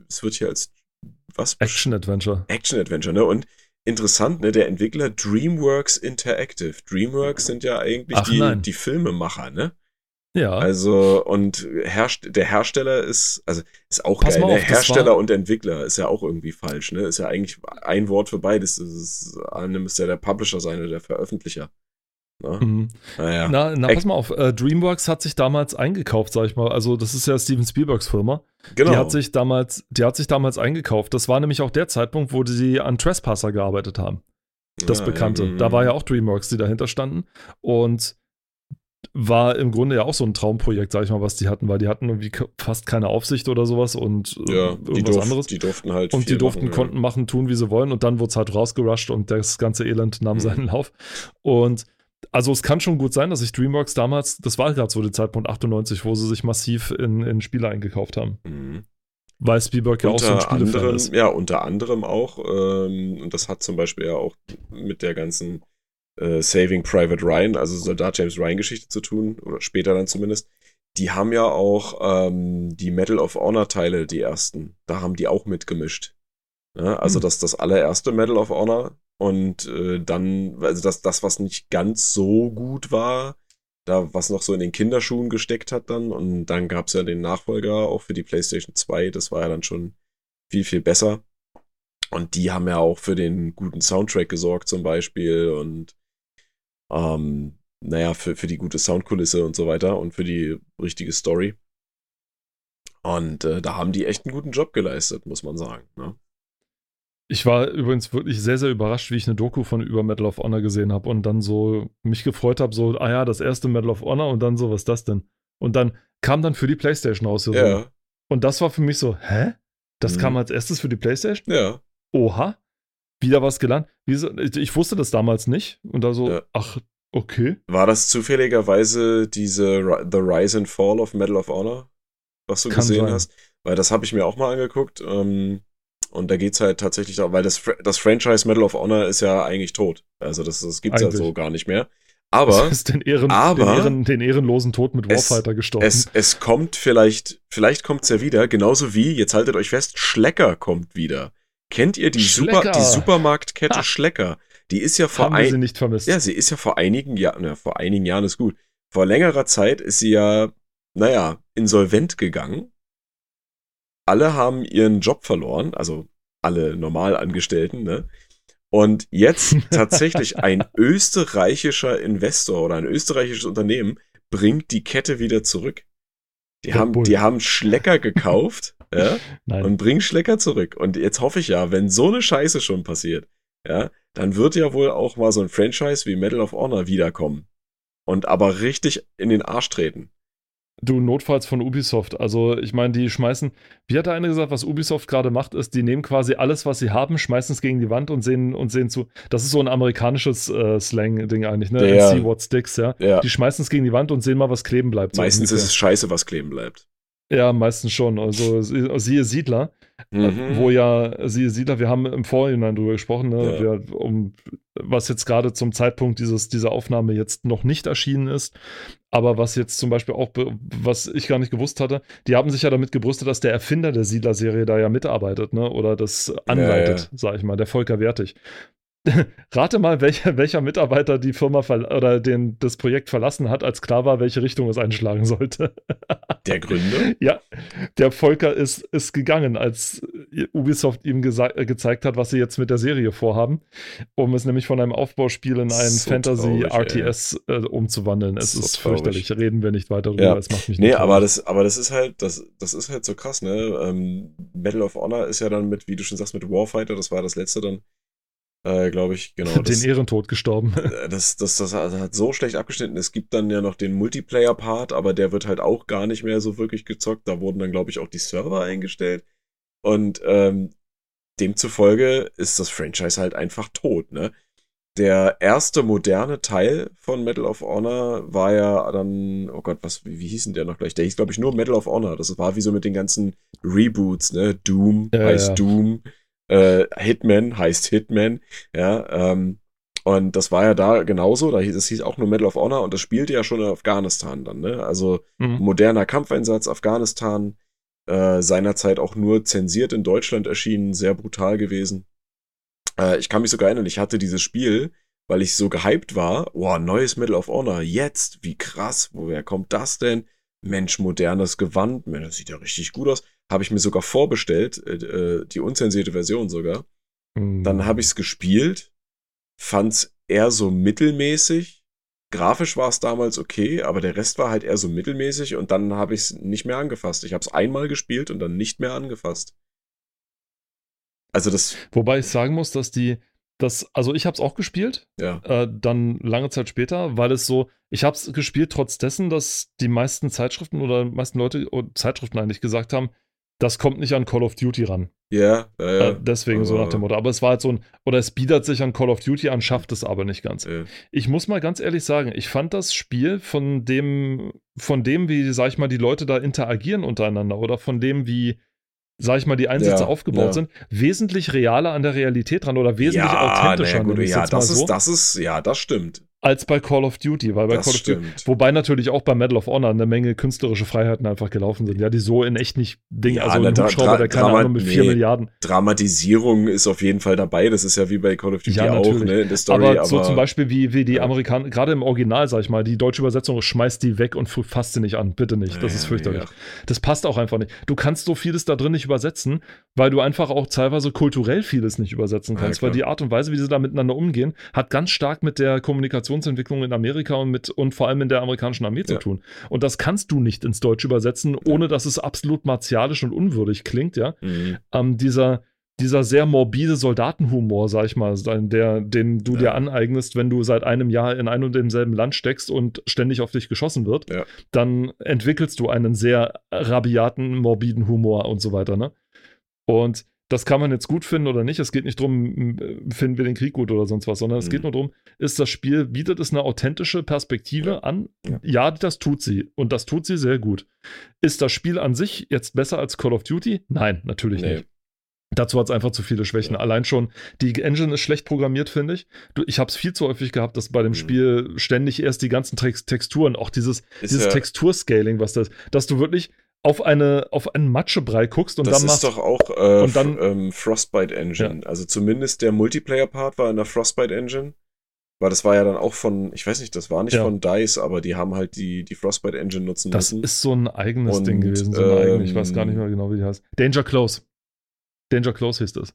es wird hier als was? Action Adventure. Action Adventure, ne? Und interessant, ne? Der Entwickler DreamWorks Interactive. DreamWorks sind ja eigentlich Ach, die, nein. die Filmemacher, ne? Ja. Also, und Herst der Hersteller ist, also ist auch Pass geil, ne? auf, das Hersteller und Entwickler ist ja auch irgendwie falsch, ne? Ist ja eigentlich ein Wort für beides. Das ist, eine müsste ja der Publisher sein oder der Veröffentlicher. Ne? Mhm. Naja. Na, na pass mal auf, äh, DreamWorks hat sich damals eingekauft, sag ich mal. Also, das ist ja Steven Spielbergs Firma. genau. Die hat sich damals, die hat sich damals eingekauft. Das war nämlich auch der Zeitpunkt, wo sie an Trespasser gearbeitet haben. Das Ja, Bekannte. ja, Da war ja auch DreamWorks, die dahinter standen. Und war im Grunde ja auch so ein Traumprojekt, sag ich mal, was die hatten, weil die hatten irgendwie fast keine Aufsicht oder sowas und äh, ja, die, irgendwas durf, anderes. die durften halt. und die durften, machen, konnten machen, tun, wie sie wollen. Und dann wurde es halt rausgerusht und das ganze Elend nahm Mhm. seinen Lauf. Und also es kann schon gut sein, dass sich DreamWorks damals, das war gerade so der Zeitpunkt 98, wo sie sich massiv in, in Spiele eingekauft haben. Ja. Mhm. Weil Spielberg ja auch so ein unter Spielefan anderem, ist. ja, unter anderem auch, ähm, und das hat zum Beispiel ja auch mit der ganzen äh, Saving Private Ryan, also Soldat James Ryan Geschichte zu tun, oder später dann zumindest. Die haben ja auch ähm, die Medal of Honor Teile, die ersten, da haben die auch mitgemischt. Ja, also Hm. das, das allererste Medal of Honor und äh, dann, also das, das, was nicht ganz so gut war, da was noch so in den Kinderschuhen gesteckt hat dann und dann gab es ja den Nachfolger auch für die PlayStation 2, das war ja dann schon viel, viel besser. Und die haben ja auch für den guten Soundtrack gesorgt zum Beispiel und ähm, naja, für, für die gute Soundkulisse und so weiter und für die richtige Story. Und äh, da haben die echt einen guten Job geleistet, muss man sagen. Ne? Ich war übrigens wirklich sehr, sehr überrascht, wie ich eine Doku von über Medal of Honor gesehen habe und dann so mich gefreut habe, so, ah ja, das erste Medal of Honor und dann so, was ist das denn? Und dann kam dann für die Playstation raus. so. Ja, Und das war für mich so, hä? Das Mhm. kam als erstes für die Playstation? ja. Oha, wieder was gelernt. Ich, wusste das damals nicht. Und da so, Ja. ach, okay. War das zufälligerweise diese The Rise and Fall of Medal of Honor, was du Kann gesehen sein. hast? Weil das habe ich mir auch mal angeguckt. Ähm, und da geht's halt tatsächlich darum, weil das, das Franchise Medal of Honor ist ja eigentlich tot. Also das, das gibt's ja Eigentlich. so gar nicht mehr. Aber Es ist den, Ehren, aber- den, Ehren, den ehrenlosen Tod mit Es- Warfighter gestorben. es, es kommt vielleicht, vielleicht kommt's ja wieder, genauso wie, jetzt haltet euch fest, Schlecker kommt wieder. Kennt ihr die, Super, die Supermarktkette Ha. Schlecker? Die ist ja vor Haben ein, sie nicht vermisst. Ja, sie ist ja vor einigen Jahren, na, vor einigen Jahren ist gut. Vor längerer Zeit ist sie ja, naja, insolvent gegangen. Alle haben ihren Job verloren, also alle Normalangestellten, ne? Und jetzt tatsächlich ein österreichischer Investor oder ein österreichisches Unternehmen bringt die Kette wieder zurück. Die haben, Bull. die haben Schlecker gekauft, ja? Nein. und bringen Schlecker zurück. Und jetzt hoffe ich ja, wenn so eine Scheiße schon passiert, ja, dann wird ja wohl auch mal so ein Franchise wie Medal of Honor wiederkommen. Und aber richtig in den Arsch treten. Du, notfalls von Ubisoft. Also, ich meine, die schmeißen, wie hat der eine gesagt, was Ubisoft gerade macht, ist, die nehmen quasi alles, was sie haben, schmeißen es gegen die Wand und sehen, und sehen zu. Das ist so ein amerikanisches äh, Slang-Ding eigentlich, ne? And See what sticks, ja. Ja. Die schmeißen es gegen die Wand und sehen mal, was kleben bleibt. so Meistens ist ungefähr. es scheiße, was kleben bleibt. Ja, meistens schon. Also, sie- siehe Siedler, Mhm. wo ja, siehe Siedler, wir haben im Vorhinein drüber gesprochen, ne? Ja. wir, um, was jetzt gerade zum Zeitpunkt dieses, dieser Aufnahme jetzt noch nicht erschienen ist, aber was jetzt zum Beispiel auch, was ich gar nicht gewusst hatte, die haben sich ja damit gebrüstet, dass der Erfinder der Siedler-Serie da ja mitarbeitet, ne? oder das anleitet, sag ich mal, der Volker Wertig. Rate mal, welcher, welcher Mitarbeiter die Firma oder den, das Projekt verlassen hat, als klar war, welche Richtung es einschlagen sollte. Der Gründer? Ja, der Volker ist, ist gegangen, als Ubisoft ihm gezeigt hat, was sie jetzt mit der Serie vorhaben, um es nämlich von einem Aufbauspiel in ein So Fantasy traurig, ey. RTS äh, umzuwandeln. Es So ist traurig. fürchterlich. Reden wir nicht weiter drüber. Ja. Es macht mich Nee, aber das, aber das ist halt, das, das ist halt so krass, ne? Ähm, Medal of Honor ist ja dann mit, wie du schon sagst, mit Warfighter, das war das letzte dann, äh, glaube ich, genau. Das, den Ehrentod gestorben. Äh, das, das, das hat so schlecht abgeschnitten. Es gibt dann ja noch den Multiplayer-Part, aber der wird halt auch gar nicht mehr so wirklich gezockt. Da wurden dann, glaube ich, auch die Server eingestellt. Und ähm, demzufolge ist das Franchise halt einfach tot, ne? Der erste moderne Teil von Medal of Honor war ja dann, oh Gott, was, wie, wie hieß denn der noch gleich? Der hieß, glaube ich, nur Medal of Honor. Das war wie so mit den ganzen Reboots, ne? Doom Ja, heißt ja. Doom, äh, Hitman heißt Hitman, ja, ähm, und das war ja da genauso, da hieß, das hieß auch nur Medal of Honor und das spielte ja schon in Afghanistan dann, ne? Also Mhm. moderner Kampfeinsatz, Afghanistan, äh, seinerzeit auch nur zensiert in Deutschland erschienen, sehr brutal gewesen. Äh, ich kann mich sogar erinnern, ich hatte dieses Spiel, weil ich so gehypt war. Boah, neues Medal of Honor, jetzt, wie krass, woher kommt das denn? Mensch, modernes Gewand, Mensch, das sieht ja richtig gut aus. Habe ich mir sogar vorbestellt, äh, äh die unzensierte Version sogar. Mhm. Dann habe ich es gespielt, fand's eher so mittelmäßig. Grafisch war es damals okay, aber der Rest war halt eher so mittelmäßig und dann habe ich es nicht mehr angefasst. Ich habe es einmal gespielt und dann nicht mehr angefasst. Also das. Wobei ich sagen muss, dass die, das, also ich habe es auch gespielt, ja. äh, dann lange Zeit später, weil es so, ich habe es gespielt trotz dessen, dass die meisten Zeitschriften oder die meisten Leute, Zeitschriften eigentlich gesagt haben, das kommt nicht an Call of Duty ran. Ja, ja, ja. Äh, deswegen so nach dem Motto. Aber es war halt so ein, oder es bietet sich an Call of Duty an, schafft es aber nicht ganz. Ja. Ich muss mal ganz ehrlich sagen, ich fand das Spiel von dem, von dem, wie, sag ich mal, die Leute da interagieren untereinander oder von dem, wie, sag ich mal, die Einsätze ja, aufgebaut ja. sind, wesentlich realer an der Realität dran oder wesentlich ja, authentischer. Gut, ja, das ist, so. das ist, ja, das stimmt als bei Call of Duty, weil bei das Call of Duty, wobei natürlich auch bei Medal of Honor eine Menge künstlerische Freiheiten einfach gelaufen sind, ja, die so in echt nicht Ding, ja, also ein Dra Hubschrauber, der keine Drama Ahnung mit nee, 4 Milliarden. Dramatisierung ist auf jeden Fall dabei, das ist ja wie bei Call of Duty ja, auch, ne, in der Story. Aber, aber so zum Beispiel wie, wie die ja. Amerikaner, gerade im Original, sag ich mal, die deutsche Übersetzung schmeißt die weg und fasst sie nicht an, bitte nicht, das ist fürchterlich. Das passt auch einfach nicht. Du kannst so vieles da drin nicht übersetzen, weil du einfach auch teilweise kulturell vieles nicht übersetzen kannst, weil die Art und Weise, wie sie da miteinander umgehen, hat ganz stark mit der Kommunikationsentwicklung in Amerika und mit und vor allem in der amerikanischen Armee zu tun. Und das kannst du nicht ins Deutsche übersetzen, ohne dass es absolut martialisch und unwürdig klingt, ja. Mhm. Ähm, dieser, dieser sehr morbide Soldatenhumor, sag ich mal, der, den du ja. dir aneignest, wenn du seit einem Jahr in einem und demselben Land steckst und ständig auf dich geschossen wird, ja. dann entwickelst du einen sehr rabiaten, morbiden Humor und so weiter, ne? Und das kann man jetzt gut finden oder nicht. Es geht nicht darum, finden wir den Krieg gut oder sonst was, sondern es mhm. geht nur darum, ist das Spiel, bietet es eine authentische Perspektive ja. an? Ja. ja. das tut sie. Und das tut sie sehr gut. Ist das Spiel an sich jetzt besser als Call of Duty? Nein, natürlich nee. nicht. Dazu hat es einfach zu viele Schwächen. Ja. Allein schon, die Engine ist schlecht programmiert, finde ich. Du, ich habe es viel zu häufig gehabt, dass bei dem mhm. Spiel ständig erst die ganzen Texturen, auch dieses, dieses Texturscaling, was das, dass du wirklich auf eine auf einen Matschebrei guckst und das dann machst. Das ist doch auch äh, und dann, ähm, Frostbite Engine. Ja. Also zumindest der Multiplayer-Part war in der Frostbite Engine. Weil das war ja dann auch von, ich weiß nicht, das war nicht ja. von DICE, aber die haben halt die, die Frostbite Engine nutzen das müssen. Das ist so ein eigenes und, Ding gewesen, so ein ähm, ich weiß gar nicht mehr genau, wie die heißt. Danger Close. Danger Close hieß das.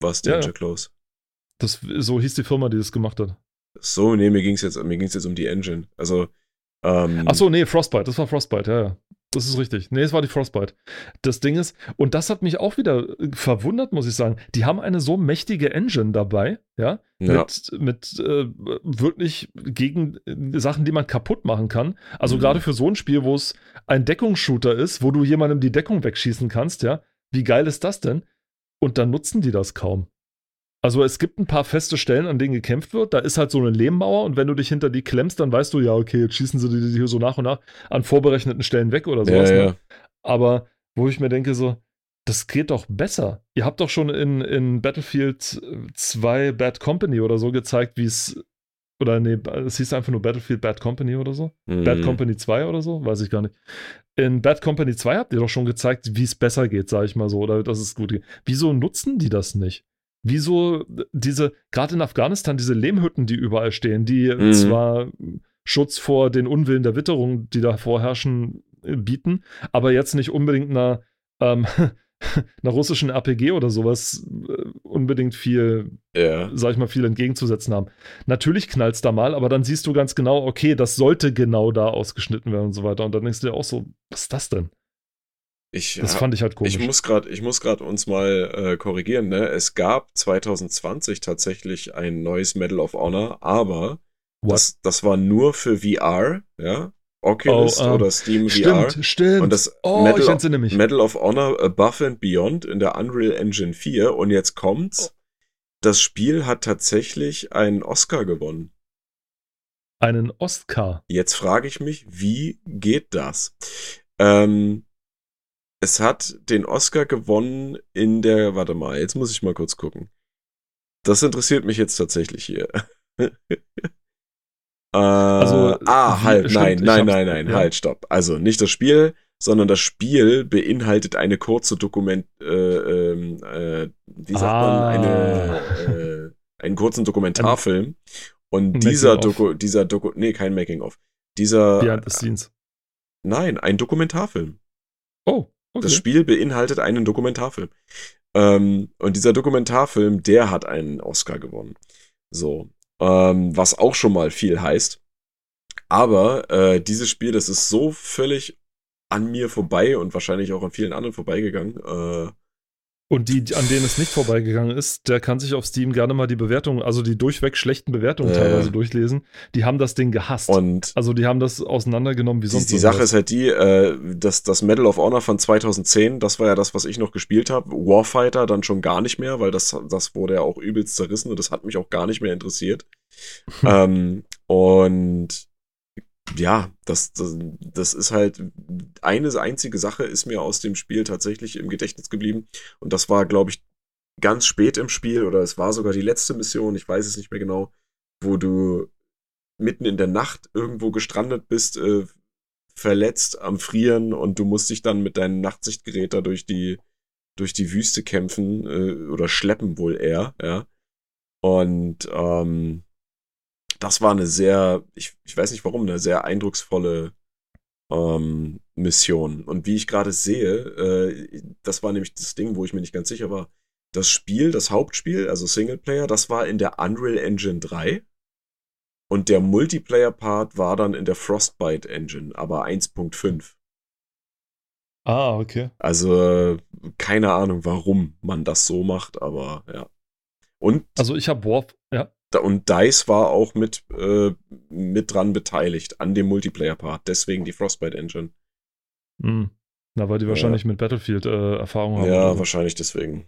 Was, Danger ja, Close? Das, so hieß die Firma, die das gemacht hat. So, nee, mir ging es jetzt, jetzt um die Engine. Also, ähm, Ach so, nee, Frostbite, das war Frostbite, ja, ja. Das ist richtig. Nee, es war die Frostbite. Das Ding ist, und das hat mich auch wieder äh, verwundert, muss ich sagen. Die haben eine so mächtige Engine dabei, ja, ja. mit, mit äh, wirklich gegen äh, Sachen, die man kaputt machen kann. Also mhm. gerade für so ein Spiel, wo es ein Deckungsshooter ist, wo du jemandem die Deckung wegschießen kannst, ja. Wie geil ist das denn? Und dann nutzen die das kaum. Also es gibt ein paar feste Stellen, an denen gekämpft wird. Da ist halt so eine Lehmmauer und wenn du dich hinter die klemmst, dann weißt du, ja, okay, jetzt schießen sie die hier so nach und nach an vorberechneten Stellen weg oder sowas. Ja, ne? ja. Aber wo ich mir denke, so, das geht doch besser. Ihr habt doch schon in, in Battlefield 2 Bad Company oder so gezeigt, wie es. Oder nee, es hieß einfach nur Battlefield Bad Company oder so. Mhm. Bad Company 2 oder so, weiß ich gar nicht. In Bad Company 2 habt ihr doch schon gezeigt, wie es besser geht, sag ich mal so, oder dass es gut geht. Wieso nutzen die das nicht? Wieso diese, gerade in Afghanistan, diese Lehmhütten, die überall stehen, die mhm. zwar Schutz vor den Unwillen der Witterung, die da vorherrschen, äh, bieten, aber jetzt nicht unbedingt einer, ähm, einer russischen RPG oder sowas äh, unbedingt viel, ja. sag ich mal, viel entgegenzusetzen haben. Natürlich knallt's da mal, aber dann siehst du ganz genau, okay, das sollte genau da ausgeschnitten werden und so weiter. Und dann denkst du dir auch so, was ist das denn? Ich, das fand ich halt komisch. Ich muss gerade, ich muss gerade uns mal äh, korrigieren. Ne? Es gab 2020 tatsächlich ein neues Medal of Honor, aber das, das war nur für VR, ja. Oculus oh, um, oder Steam stimmt, VR. Stimmt. Und das oh, Medal, Medal, of Honor Above and Beyond in der Unreal Engine 4. Und jetzt kommt's. Oh. Das Spiel hat tatsächlich einen Oscar gewonnen. Einen Oscar? Jetzt frage ich mich, wie geht das? Ähm, es hat den Oscar gewonnen in der, warte mal, jetzt muss ich mal kurz gucken. Das interessiert mich jetzt tatsächlich hier. äh, also, ah, halt, nein, nein, nein, nein, halt, stopp. Also nicht das Spiel, sondern das Spiel beinhaltet eine kurze Dokument, äh, ähm, äh, wie sagt ah. man, eine, äh, einen kurzen Dokumentarfilm. Und dieser Doku, dieser Doku, nee, kein Making-of. Dieser. Behind the Scenes. Nein, ein Dokumentarfilm. Oh, okay. Das Spiel beinhaltet einen Dokumentarfilm. Ähm, und dieser Dokumentarfilm, der hat einen Oscar gewonnen. So. Ähm, was auch schon mal viel heißt. Aber äh, dieses Spiel, das ist so völlig an mir vorbei und wahrscheinlich auch an vielen anderen vorbeigegangen. Äh, und die, an denen es nicht vorbeigegangen ist, der kann sich auf Steam gerne mal die Bewertungen, also die durchweg schlechten Bewertungen äh, teilweise durchlesen. Die haben das Ding gehasst. Und also die haben das auseinandergenommen wie sonst. Die, die Sache ist halt die, äh, dass das Medal of Honor von 2010, das war ja das, was ich noch gespielt habe. Warfighter dann schon gar nicht mehr, weil das, das wurde ja auch übelst zerrissen und das hat mich auch gar nicht mehr interessiert. ähm, und ja, das, das, das ist halt eine einzige Sache ist mir aus dem Spiel tatsächlich im Gedächtnis geblieben. Und das war, glaube ich, ganz spät im Spiel oder es war sogar die letzte Mission, ich weiß es nicht mehr genau, wo du mitten in der Nacht irgendwo gestrandet bist, äh, verletzt am Frieren und du musst dich dann mit deinem Nachtsichtgerät da durch die, durch die Wüste kämpfen äh, oder schleppen wohl eher, ja. Und ähm, das war eine sehr, ich, ich weiß nicht warum, eine sehr eindrucksvolle ähm, Mission. Und wie ich gerade sehe, äh, das war nämlich das Ding, wo ich mir nicht ganz sicher war. Das Spiel, das Hauptspiel, also Singleplayer, das war in der Unreal Engine 3. Und der Multiplayer-Part war dann in der Frostbite Engine, aber 1.5. Ah, okay. Also keine Ahnung, warum man das so macht, aber ja. Und also ich habe Warf, ja und DICE war auch mit, äh, mit dran beteiligt an dem Multiplayer-Part. Deswegen die Frostbite Engine. Hm. Na, weil die wahrscheinlich ja. mit Battlefield äh, Erfahrung haben. Ja, wahrscheinlich deswegen.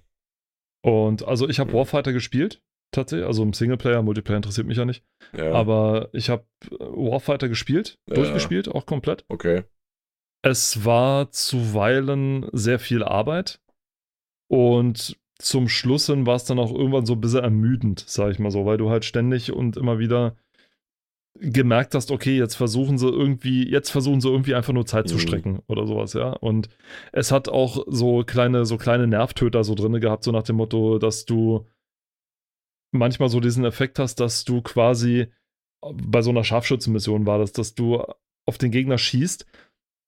Und also ich habe hm. Warfighter gespielt, tatsächlich. Also im Singleplayer, Multiplayer interessiert mich ja nicht. Ja. Aber ich habe äh, Warfighter gespielt, ja. durchgespielt, auch komplett. Okay. Es war zuweilen sehr viel Arbeit. Und zum Schluss hin war es dann auch irgendwann so ein bisschen ermüdend, sag ich mal so, weil du halt ständig und immer wieder gemerkt hast, okay, jetzt versuchen sie irgendwie, jetzt versuchen sie irgendwie einfach nur Zeit mhm. zu strecken oder sowas, ja. Und es hat auch so kleine, so kleine Nervtöter so drin gehabt, so nach dem Motto, dass du manchmal so diesen Effekt hast, dass du quasi bei so einer Scharfschützenmission war das, dass du auf den Gegner schießt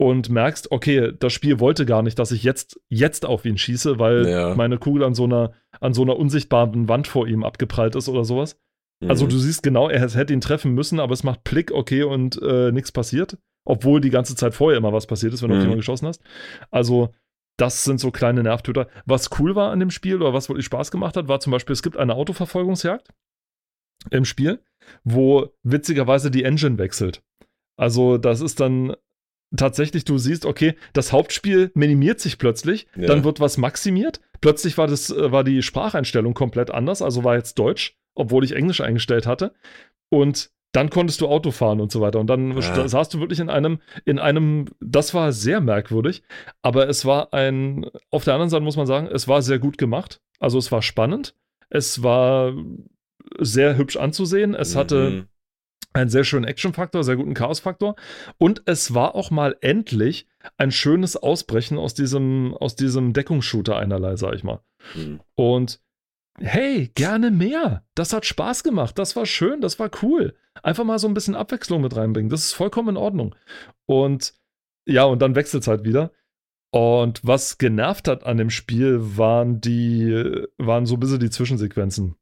und merkst, okay, das Spiel wollte gar nicht, dass ich jetzt, jetzt auf ihn schieße, weil ja. meine Kugel an so einer, an so einer unsichtbaren Wand vor ihm abgeprallt ist oder sowas. Mhm. Also du siehst genau, er hätte ihn treffen müssen, aber es macht Blick, okay, und äh, nichts passiert. Obwohl die ganze Zeit vorher immer was passiert ist, wenn du mhm. auf jemanden geschossen hast. Also, das sind so kleine Nervtöter. Was cool war an dem Spiel oder was wirklich Spaß gemacht hat, war zum Beispiel, es gibt eine Autoverfolgungsjagd im Spiel, wo witzigerweise die Engine wechselt. Also, das ist dann tatsächlich du siehst, okay, das Hauptspiel minimiert sich plötzlich, ja. dann wird was maximiert. Plötzlich war, das, äh, war die Spracheinstellung komplett anders, also war jetzt Deutsch, obwohl ich Englisch eingestellt hatte. Und dann konntest du Auto fahren und so weiter. Und dann ja. saß du wirklich in einem, in einem, das war sehr merkwürdig, aber es war ein, auf der anderen Seite muss man sagen, es war sehr gut gemacht. Also es war spannend, es war sehr hübsch anzusehen, es mhm. hatte einen sehr schönen Action-Faktor, sehr guten Chaos-Faktor. Und es war auch mal endlich ein schönes Ausbrechen aus diesem, aus diesem Deckungsshooter einerlei, sag ich mal. Mhm. Und hey, gerne mehr. Das hat Spaß gemacht. Das war schön, das war cool. Einfach mal so ein bisschen Abwechslung mit reinbringen. Das ist vollkommen in Ordnung. Und ja, und dann wechselt es halt wieder. Und was genervt hat an dem Spiel, waren die, waren so ein bisschen die Zwischensequenzen.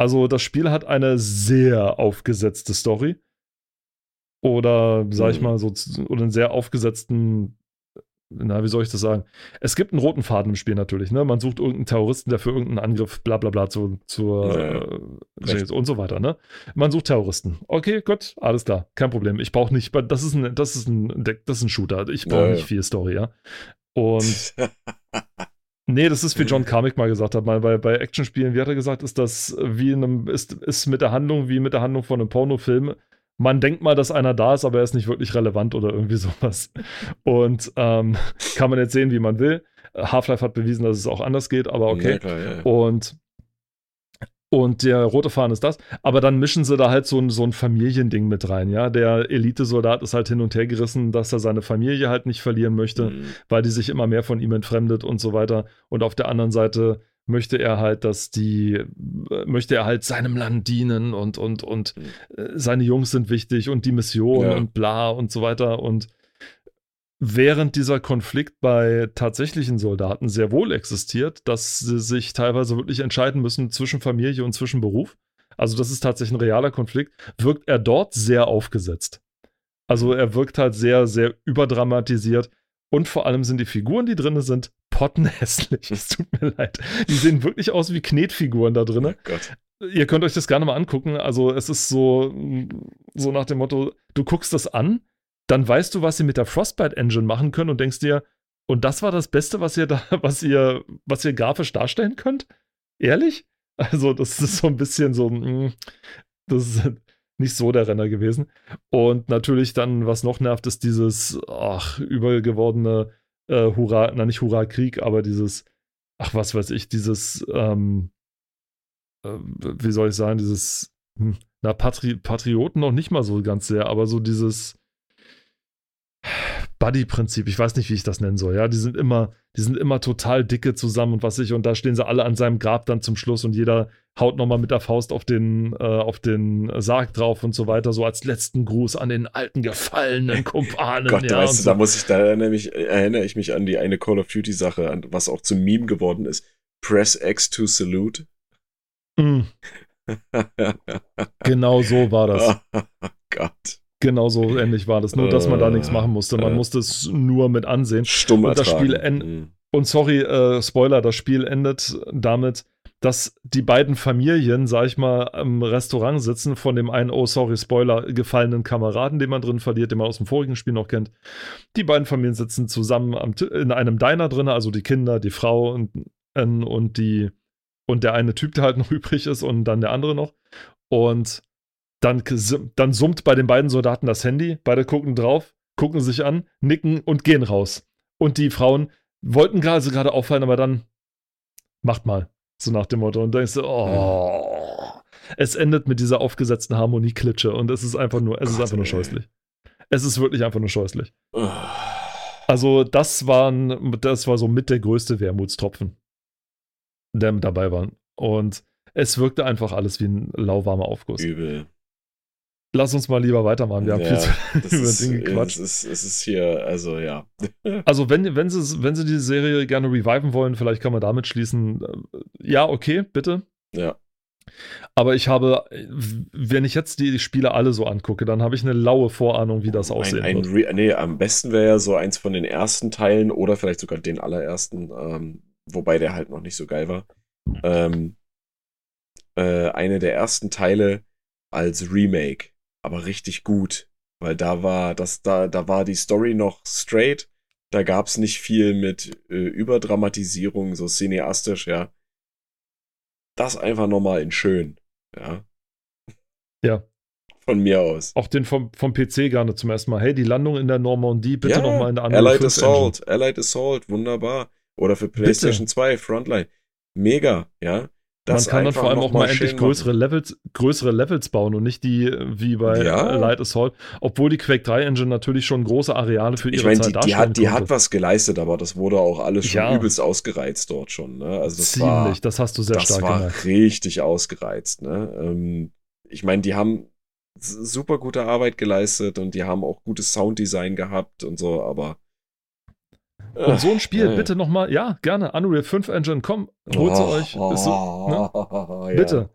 Also das Spiel hat eine sehr aufgesetzte Story. Oder, sag ich mhm. mal, so, oder einen sehr aufgesetzten, na, wie soll ich das sagen? Es gibt einen roten Faden im Spiel natürlich, ne? Man sucht irgendeinen Terroristen, der für irgendeinen Angriff, bla bla bla, zu, zur, ja, äh, und so weiter, ne? Man sucht Terroristen. Okay, gut, alles klar, kein Problem. Ich brauche nicht, das ist ein, das ist ein, das ist ein Shooter. Ich brauche ja, nicht viel Story, ja. Und Nee, das ist wie John Carmack mal gesagt hat, mal bei, bei Actionspielen, wie hat er gesagt, ist das wie in einem, ist, ist mit der Handlung wie mit der Handlung von einem Pornofilm. Man denkt mal, dass einer da ist, aber er ist nicht wirklich relevant oder irgendwie sowas. Und ähm, kann man jetzt sehen, wie man will. Half-Life hat bewiesen, dass es auch anders geht, aber okay. Ja, klar, ja. Und Und der rote Faden ist das. Aber dann mischen sie da halt so ein, so ein Familiending mit rein, ja. Der Elitesoldat ist halt hin und her gerissen, dass er seine Familie halt nicht verlieren möchte, mhm. weil die sich immer mehr von ihm entfremdet und so weiter. Und auf der anderen Seite möchte er halt, dass die, möchte er halt seinem Land dienen und, und, und mhm. Äh, seine Jungs sind wichtig und die Mission ja. und bla und so weiter. Und während dieser Konflikt bei tatsächlichen Soldaten sehr wohl existiert, dass sie sich teilweise wirklich entscheiden müssen zwischen Familie und zwischen Beruf. Also das ist tatsächlich ein realer Konflikt, wirkt er dort sehr aufgesetzt. Also er wirkt halt sehr, sehr überdramatisiert. Und vor allem sind die Figuren, die drin sind, pottenhässlich. Es tut mir leid. Die sehen wirklich aus wie Knetfiguren da drin. Oh Ihr könnt euch das gerne mal angucken. Also es ist so, so nach dem Motto, du guckst das an dann weißt du, was sie mit der Frostbite Engine machen können und denkst dir, und das war das Beste, was ihr da, was ihr, was ihr grafisch darstellen könnt? Ehrlich? Also, das ist so ein bisschen so, mm, das ist nicht so der Renner gewesen. Und natürlich dann, was noch nervt, ist dieses, ach, übergewordene äh, Hurra, na nicht Hurra-Krieg, aber dieses, ach, was weiß ich, dieses, ähm, äh, wie soll ich sagen, dieses, hm, na, Patri Patrioten noch nicht mal so ganz sehr, aber so dieses, Buddy-Prinzip, ich weiß nicht, wie ich das nennen soll, ja, die sind immer, die sind immer total dicke zusammen und was ich, und da stehen sie alle an seinem Grab dann zum Schluss und jeder haut nochmal mit der Faust auf den, äh, auf den Sarg drauf und so weiter, so als letzten Gruß an den alten gefallenen Kumpanen. Gott, ja, weißt du, so. da muss ich, da nämlich, erinnere ich mich an die eine Call of Duty-Sache, was auch zum Meme geworden ist. Press X to salute. Mm. genau so war das. Gott. Genauso ähnlich war das, nur dass man da nichts machen musste. Man äh, musste es nur mit ansehen. Stumm und das Spiel mhm. Und sorry, äh, Spoiler, das Spiel endet damit, dass die beiden Familien, sag ich mal, im Restaurant sitzen von dem einen, oh sorry, Spoiler, gefallenen Kameraden, den man drin verliert, den man aus dem vorigen Spiel noch kennt. Die beiden Familien sitzen zusammen am, in einem Diner drin, also die Kinder, die Frau und, und die und der eine Typ, der halt noch übrig ist und dann der andere noch. Und dann, dann summt bei den beiden Soldaten das Handy, beide gucken drauf, gucken sich an, nicken und gehen raus. Und die Frauen wollten gerade also gerade auffallen, aber dann macht mal. So nach dem Motto. Und dann denkst du, oh. Es endet mit dieser aufgesetzten Harmonieklitsche und es ist einfach nur, es ist einfach nur scheußlich. Es ist wirklich einfach nur scheußlich. Also, das waren, das war so mit der größte Wermutstropfen, der mit dabei war. Und es wirkte einfach alles wie ein lauwarmer Aufguss. Übel. Lass uns mal lieber weitermachen. Wir haben ja, viel zu über Dinge Quatsch. Es ist, es ist hier, also ja. also, wenn, wenn, sie, wenn sie die Serie gerne reviven wollen, vielleicht kann man damit schließen. Ja, okay, bitte. Ja. Aber ich habe, wenn ich jetzt die Spiele alle so angucke, dann habe ich eine laue Vorahnung, wie das aussehen ein, ein wird. Nee, am besten wäre ja so eins von den ersten Teilen oder vielleicht sogar den allerersten, ähm, wobei der halt noch nicht so geil war. Ähm, äh, eine der ersten Teile als Remake aber richtig gut. Weil da war das, da, da war die Story noch straight. Da gab's nicht viel mit äh, Überdramatisierung, so cineastisch, ja. Das einfach nochmal in schön, ja. Ja. Von mir aus. Auch den vom, vom PC gerne zum ersten Mal. Hey, die Landung in der Normandie, bitte ja, nochmal in der anderen Allied Assault, Engine. Allied Assault, wunderbar. Oder für PlayStation bitte. 2, Frontline. Mega, ja. Das Man kann dann vor allem auch mal endlich größere Levels, größere Levels bauen und nicht die wie bei ja. Light Assault, obwohl die Quake 3 Engine natürlich schon große Areale für ihre ich mein, Zeit die, die hat, die hat was geleistet, aber das wurde auch alles schon ja. übelst ausgereizt dort schon. Ne? Also das Ziemlich, war, das hast du sehr das stark war gemacht. richtig ausgereizt. Ne? Ähm, ich meine, die haben super gute Arbeit geleistet und die haben auch gutes Sounddesign gehabt und so, aber und so ein Spiel, ja, bitte nochmal, ja, gerne, Unreal 5 Engine, komm, holt sie oh, euch. So, ne? ja. Bitte.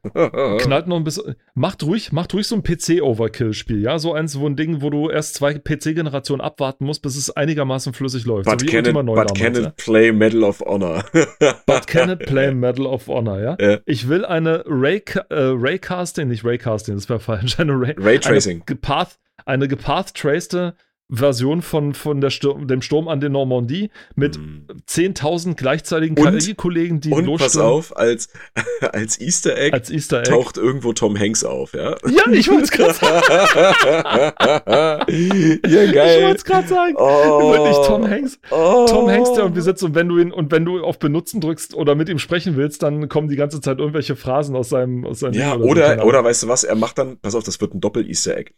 Knallt noch ein bisschen. Macht ruhig, macht ruhig so ein PC-Overkill-Spiel, ja. So eins, wo ein Ding, wo du erst zwei PC-Generationen abwarten musst, bis es einigermaßen flüssig läuft. But, so can, it, but damals, can it play Medal of Honor? but can it play Medal of Honor, ja? ja. Ich will eine Ray, äh, Raycasting, nicht Raycasting, das wäre falsch, eine Ray, Raytracing. Eine gepath, eine gepath-traced Version von, von der Sturm, dem Sturm an der Normandie mit Mhm. 10.000 gleichzeitigen KI-Kollegen, die Und pass auf, als, als Easter Egg als Easter Egg. taucht irgendwo Tom Hanks auf, ja? Ja, ich wollte es gerade sagen. ja, Ich geil. wollte es gerade sagen. Oh, Wirklich Tom Hanks. Oh. Tom Hanks, der irgendwie sitzt und wenn du ihn und wenn du auf Benutzen drückst oder mit ihm sprechen willst, dann kommen die ganze Zeit irgendwelche Phrasen aus seinem, aus seinem Ja, oder, Ahnung. oder weißt du was, er macht dann, pass auf, das wird ein Doppel-Easter Egg.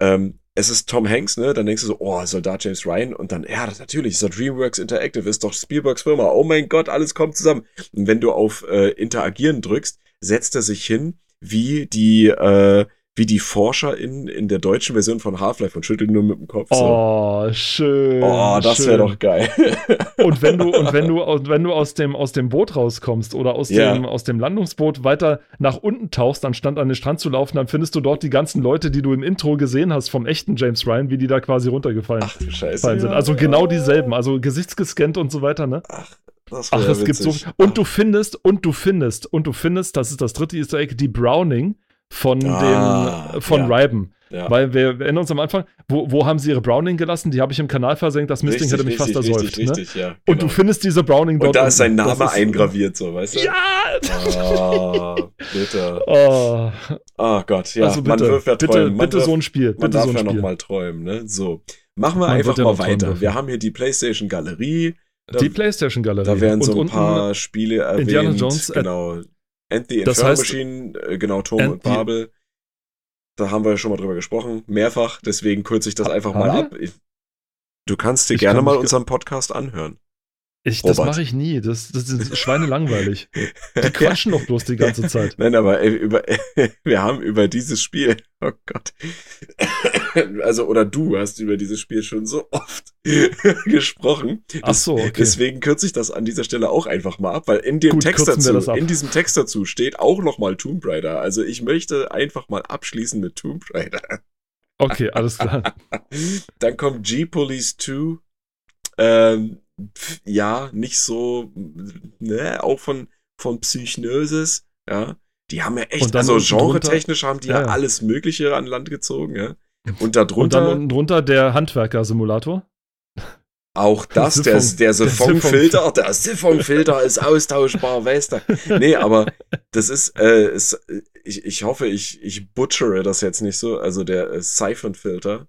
Ähm, es ist Tom Hanks, ne? Dann denkst du so, oh, Soldat James Ryan und dann, ja, natürlich, ist doch DreamWorks Interactive, ist doch Spielbergs Firma. Oh mein Gott, alles kommt zusammen. Und wenn du auf äh, Interagieren drückst, setzt er sich hin, wie die, äh, wie die Forscher in, der deutschen Version von Half-Life und schüttelt nur mit dem Kopf. So. Oh, schön. Oh, das wäre doch geil. Und wenn du, und wenn du, und wenn du aus dem, aus dem Boot rauskommst oder aus, Ja. dem, aus dem Landungsboot weiter nach unten tauchst, anstatt an den Strand zu laufen, dann findest du dort die ganzen Leute, die du im Intro gesehen hast vom echten James Ryan, wie die da quasi runtergefallen Ach du Scheiße. gefallen sind. Also genau dieselben, also gesichtsgescannt und so weiter, ne? Das Ach, wär es gibt so. witzig. Und du findest, und du findest, und du findest, das ist das dritte Easter Egg, die Browning von Ah, dem, von ja. Ryben. Ja. Weil wir, wir erinnern uns am Anfang, wo, wo haben sie ihre Browning gelassen? Die habe ich im Kanal versenkt, das Mistding hätte mich fast richtig, ersäuft. richtig, ne? richtig, ja. Und genau. du findest diese Browning dort. Und da ist sein. Name ist- eingraviert, so, weißt du? Ja! Oh, bitte. Oh, Oh Gott, ja. also bitte, man wirft ja bitte, träumen. Man bitte wirft, so ein Spiel. man Bitte darf so ein ja noch Spiel. mal träumen, ne? So. Machen wir Man einfach mal träumen weiter. Wir haben hier die PlayStation Galerie. Da, Die PlayStation-Galerie. da werden so Und ein paar Spiele erwähnt. Indiana Jones, Genau. And the das Inferno heißt- Machine, äh, genau, Tom und Babel. Da haben wir schon mal drüber gesprochen. Mehrfach, deswegen kürze ich das einfach mal ab. Ich, du kannst dir Ich gerne kann mal unseren Podcast anhören. Ich, das mache ich nie. Das, das ist schweinelangweilig. Die quatschen doch bloß die ganze Zeit. Nein, aber ey, über, wir haben über dieses Spiel, oh Gott, also oder du hast über dieses Spiel schon so oft gesprochen. Ach so, okay. Deswegen kürze ich das an dieser Stelle auch einfach mal ab, weil in dem Gut, Text dazu, in diesem Text dazu steht auch noch mal Tomb Raider. Also ich möchte einfach mal abschließen mit Tomb Raider. Okay, alles klar. Dann kommt G-Police 2. Ähm, ja, nicht so, ne, auch von, von Psychnosis, ja. Die haben ja echt, also genre-technisch haben die ja, Ja, ja. alles Mögliche an Land gezogen, ja. Und Und darunter dann unten drunter der Handwerker-Simulator. auch das, Siphon- der, der Siphon-Filter, der Siphon-Filter ist austauschbar, weißt du. Nee, aber das ist, äh, ist ich, ich hoffe, ich, ich butchere das jetzt nicht so, also der äh, Siphon-Filter,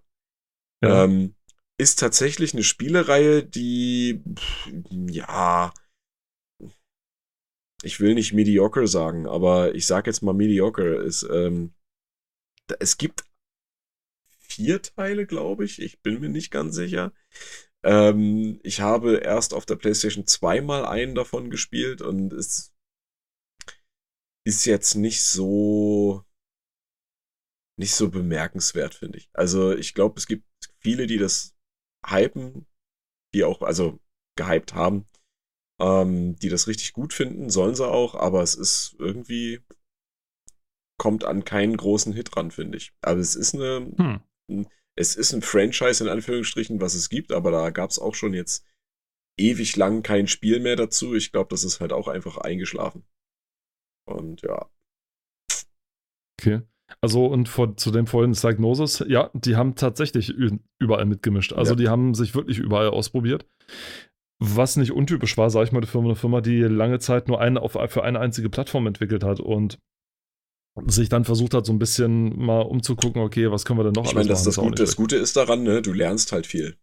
Ja. Ähm, ist tatsächlich eine Spielereihe, die, pff, ja, ich will nicht mediocre sagen, aber ich sag jetzt mal mediocre ist, ähm, da- es gibt vier Teile, glaube ich. Ich bin mir nicht ganz sicher. Ähm, ich habe erst auf der PlayStation 2 mal einen davon gespielt und es ist jetzt nicht so nicht so bemerkenswert, finde ich. Also ich glaube, es gibt viele, die das hypen, die auch, also gehypt haben, ähm, die das richtig gut finden, sollen sie auch, aber es ist irgendwie, kommt an keinen großen Hit ran, finde ich. Aber es ist eine, Hm. Es ist ein Franchise in Anführungsstrichen, was es gibt, aber da gab es auch schon jetzt ewig lang kein Spiel mehr dazu. Ich glaube, das ist halt auch einfach eingeschlafen. Und ja, Okay. Also und vor, zu dem vorhin Diagnosis, ja, die haben tatsächlich überall mitgemischt. Also Ja. die haben sich wirklich überall ausprobiert. Was nicht untypisch war, sage ich mal, für eine Firma, die lange Zeit nur eine auf, für eine einzige Plattform entwickelt hat und sich dann versucht hat, so ein bisschen mal umzugucken, okay, was können wir denn noch ich meine, das, das, auch Gute, das. Gute ist daran, ne, du lernst halt viel.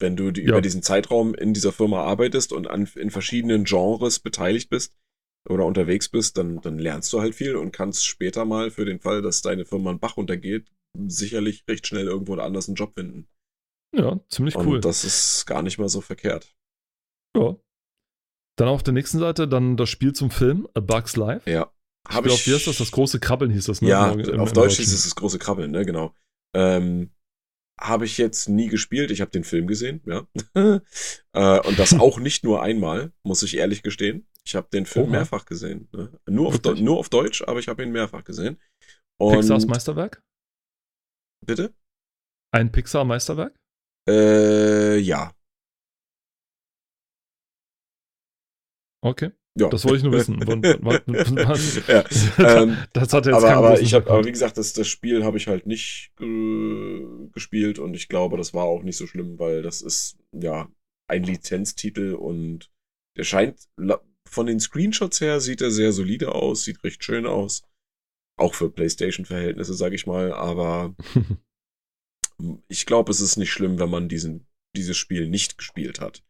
Wenn du die, Ja. über diesen Zeitraum in dieser Firma arbeitest und an, in verschiedenen Genres beteiligt bist oder unterwegs bist, dann, dann lernst du halt viel und kannst später mal für den Fall, dass deine Firma einen Bach runtergeht, sicherlich recht schnell irgendwo anders einen Job finden. Ja, ziemlich Und cool. das ist gar nicht mal so verkehrt. ja. Dann auf der nächsten Seite dann das Spiel zum Film, A Bug's Life. Ja. Ich Hab glaube, wie heißt das? Das große Krabbeln hieß das, ne? Ja, Im- im- auf im Deutsch ist es das große Krabbeln, ne, genau. Ähm, habe ich jetzt nie gespielt. Ich habe den Film gesehen, ja. äh, und das auch nicht nur einmal, muss ich ehrlich gestehen. Ich habe den Film Oha. mehrfach gesehen. Ne? Nur, auf, nur auf Deutsch, aber ich habe ihn mehrfach gesehen. Und Pixars Meisterwerk? bitte? Ein Pixar-Meisterwerk? Äh, ja. Okay. Ja. Das wollte ich nur wissen. ja, ähm, das hat jetzt aber, aber ich habe, aber wie gesagt, das, das Spiel habe ich halt nicht äh, gespielt und ich glaube, das war auch nicht so schlimm, weil das ist ja ein Lizenztitel und der scheint von den Screenshots her sieht er sehr solide aus, sieht recht schön aus, auch für PlayStation-Verhältnisse, sage ich mal. Aber ich glaube, es ist nicht schlimm, wenn man diesen dieses Spiel nicht gespielt hat.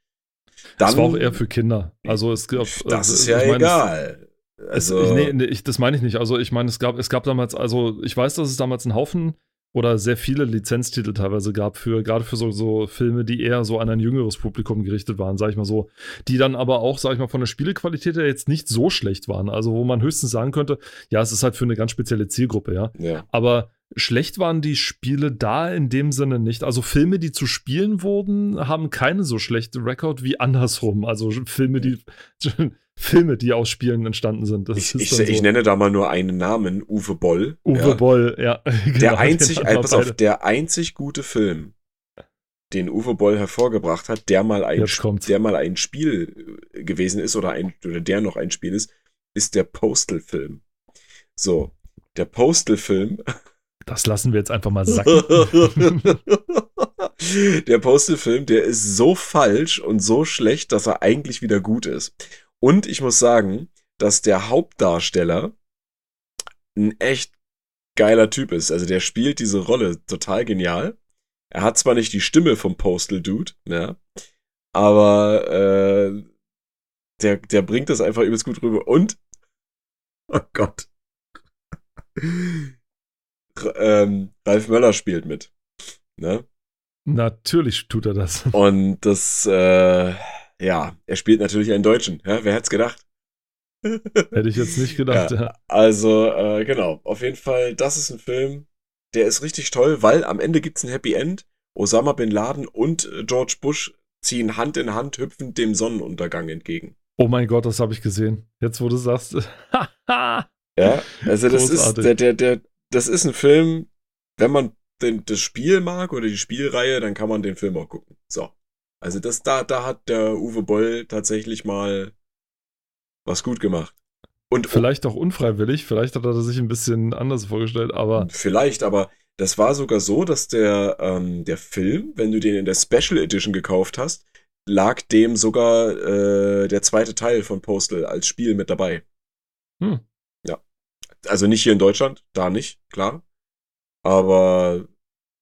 Dann, das war auch eher für Kinder. Also es gab. Das ist ja meine, egal. Also, es, nee, nee, ich, das meine ich nicht. Also ich meine, es gab, es gab damals, also ich weiß, dass es damals einen Haufen oder sehr viele Lizenztitel teilweise gab für, gerade für so, so Filme, die eher so an ein jüngeres Publikum gerichtet waren, sag ich mal so, die dann aber auch, sag ich mal, von der Spielequalität her jetzt nicht so schlecht waren. Also wo man höchstens sagen könnte, ja, es ist halt für eine ganz spezielle Zielgruppe, ja. ja. Aber schlecht waren die Spiele da in dem Sinne nicht. Also Filme, die zu spielen wurden, haben keine so schlechte Rekord wie andersrum. Also Filme, die Filme, die aus Spielen entstanden sind. ich, ich, so. ich, nenne da mal nur einen Namen, Uwe Boll. Uwe ja. Boll, ja. Genau, der einzig, also pass auf, der einzig gute Film, den Uwe Boll hervorgebracht hat, der mal ein, der mal ein Spiel gewesen ist oder ein, oder der noch ein Spiel ist, ist der Postal-Film. So, der Postal-Film das lassen wir jetzt einfach mal sacken. der Postal-Film, der ist so falsch und so schlecht, dass er eigentlich wieder gut ist. Und ich muss sagen, dass der Hauptdarsteller ein echt geiler Typ ist. Also der spielt diese Rolle total genial. Er hat zwar nicht die Stimme vom Postal Dude, ja, aber äh, der, der bringt das einfach übelst gut rüber. Und, oh Gott, ähm, Ralf Möller spielt mit. Ne? Natürlich tut er das. Und das, äh, ja, er spielt natürlich einen Deutschen. Ja? Wer hätte es gedacht? Hätte ich jetzt nicht gedacht, ja. ja. Also, äh, genau. Auf jeden Fall, das ist ein Film, der ist richtig toll, weil am Ende gibt es ein Happy End. Osama Bin Laden und äh, George Bush ziehen Hand in Hand hüpfend dem Sonnenuntergang entgegen. Oh mein Gott, das habe ich gesehen. Jetzt, wo du sagst. ja, also das Großartig. ist der, der, der, das ist ein Film, wenn man den, das Spiel mag oder die Spielreihe, dann kann man den Film auch gucken. So. Also das, da, da hat der Uwe Boll tatsächlich mal was gut gemacht. Und vielleicht auch unfreiwillig, vielleicht hat er sich ein bisschen anders vorgestellt, aber. Vielleicht, aber das war sogar so, dass der, ähm, der Film, wenn du den in der Special Edition gekauft hast, lag dem sogar äh, der zweite Teil von Postal als Spiel mit dabei. Hm. Also nicht hier in Deutschland, da nicht, klar. Aber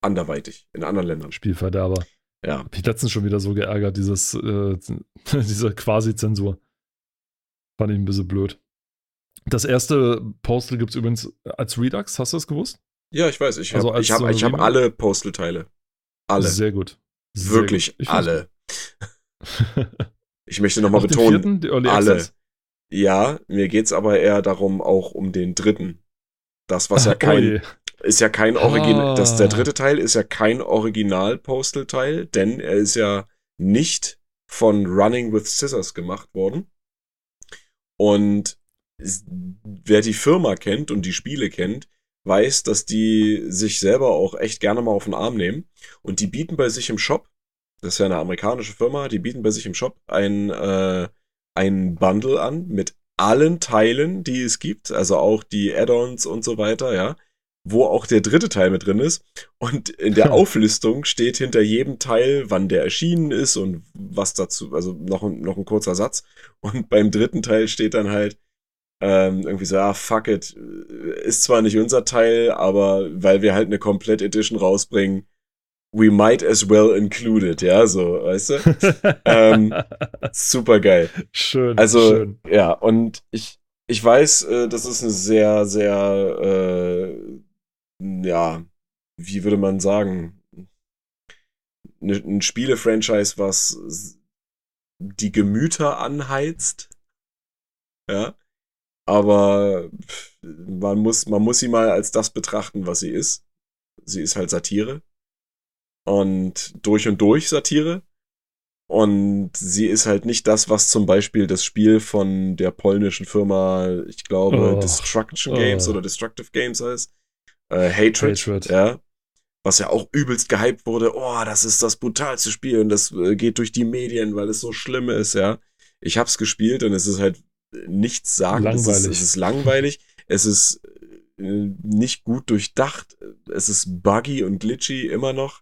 anderweitig, in anderen Ländern. Spielverderber. Ja. Hab ich letztens schon wieder so geärgert, dieses, äh, diese Quasi-Zensur. Fand ich ein bisschen blöd. Das erste Postal gibt es übrigens als Redux, hast du das gewusst? Ja, ich weiß. Ich habe also ich hab, ich hab alle Postal-Teile. Alle. Sehr gut. Sehr Wirklich gut. alle. ich möchte nochmal betonen, alle. Ja, mir geht's aber eher darum, auch um den dritten. Das, was ja kein, ist ja kein Original, ah. das, der dritte Teil ist ja kein Original-Postal-Teil, denn er ist ja nicht von Running with Scissors gemacht worden. Und wer die Firma kennt und die Spiele kennt, weiß, dass die sich selber auch echt gerne mal auf den Arm nehmen. Und die bieten bei sich im Shop, das ist ja eine amerikanische Firma, die bieten bei sich im Shop ein äh, ein Bundle an mit allen Teilen, die es gibt, also auch die Add-ons und so weiter, ja, wo auch der dritte Teil mit drin ist. Und in der Auflistung steht hinter jedem Teil, wann der erschienen ist und was dazu, also noch, noch ein kurzer Satz. Und beim dritten Teil steht dann halt ähm, irgendwie so, ah, fuck it, ist zwar nicht unser Teil, aber weil wir halt eine Komplett Edition rausbringen, we might as well include it, ja, so, weißt du? ähm, super geil. Schön. Also, schön. ja, und ich, ich weiß, äh, das ist eine sehr, sehr, äh, ja, wie würde man sagen, ne, ein Spiele-Franchise, was die Gemüter anheizt. Ja. Aber man muss, man muss sie mal als das betrachten, was sie ist. Sie ist halt Satire und durch und durch Satire. Und sie ist halt nicht das, was zum Beispiel das Spiel von der polnischen Firma, ich glaube, oh. Destruction Games oh. oder Destructive Games heißt. Äh, Hatred, Hatred, ja. Was ja auch übelst gehypt wurde. Oh, das ist das brutalste Spiel und das äh, geht durch die Medien, weil es so schlimm ist, ja. Ich hab's gespielt und es ist halt nichts sagen. Langweilig. Es ist, es ist langweilig. Es ist äh, nicht gut durchdacht. Es ist buggy und glitchy immer noch.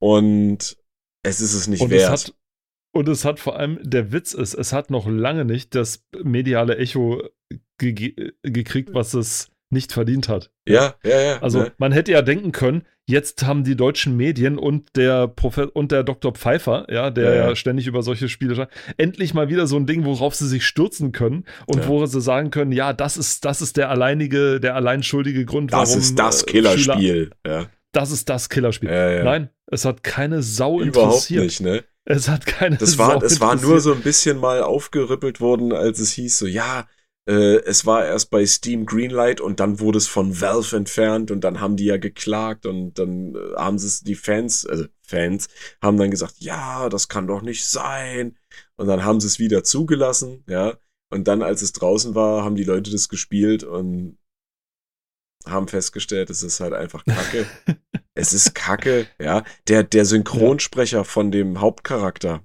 Und es ist es nicht Und wert. es hat und es hat vor allem, der Witz ist, es hat noch lange nicht das mediale Echo ge gekriegt, was es nicht verdient hat. ja, ja, ja. Also ne? man hätte ja denken können, jetzt haben die deutschen Medien und der Profe und der Dr. Pfeiffer, ja, der Ja, ja, ja. ständig über solche Spiele schreibt, endlich mal wieder so ein Ding, worauf sie sich stürzen können und Ja. wo sie sagen können, ja, das ist, das ist der alleinige, der allein schuldige Grund, das warum ist das äh, Killerspiel. Ja, das ist das Killerspiel. ja, ja. Nein, es hat keine Sau Überhaupt interessiert. nicht, ne? Es hat keine Das Sau war, es war nur so ein bisschen mal aufgerippelt worden, als es hieß so, ja, äh, es war erst bei Steam Greenlight und dann wurde es von Valve entfernt und dann haben die ja geklagt und dann äh, haben sie es, die Fans, also Fans, haben dann gesagt, ja, das kann doch nicht sein. Und dann haben sie es wieder zugelassen, ja. Und dann, als es draußen war, haben die Leute das gespielt und haben festgestellt, es ist halt einfach Kacke. es ist Kacke, ja. Der, der Synchronsprecher von dem Hauptcharakter,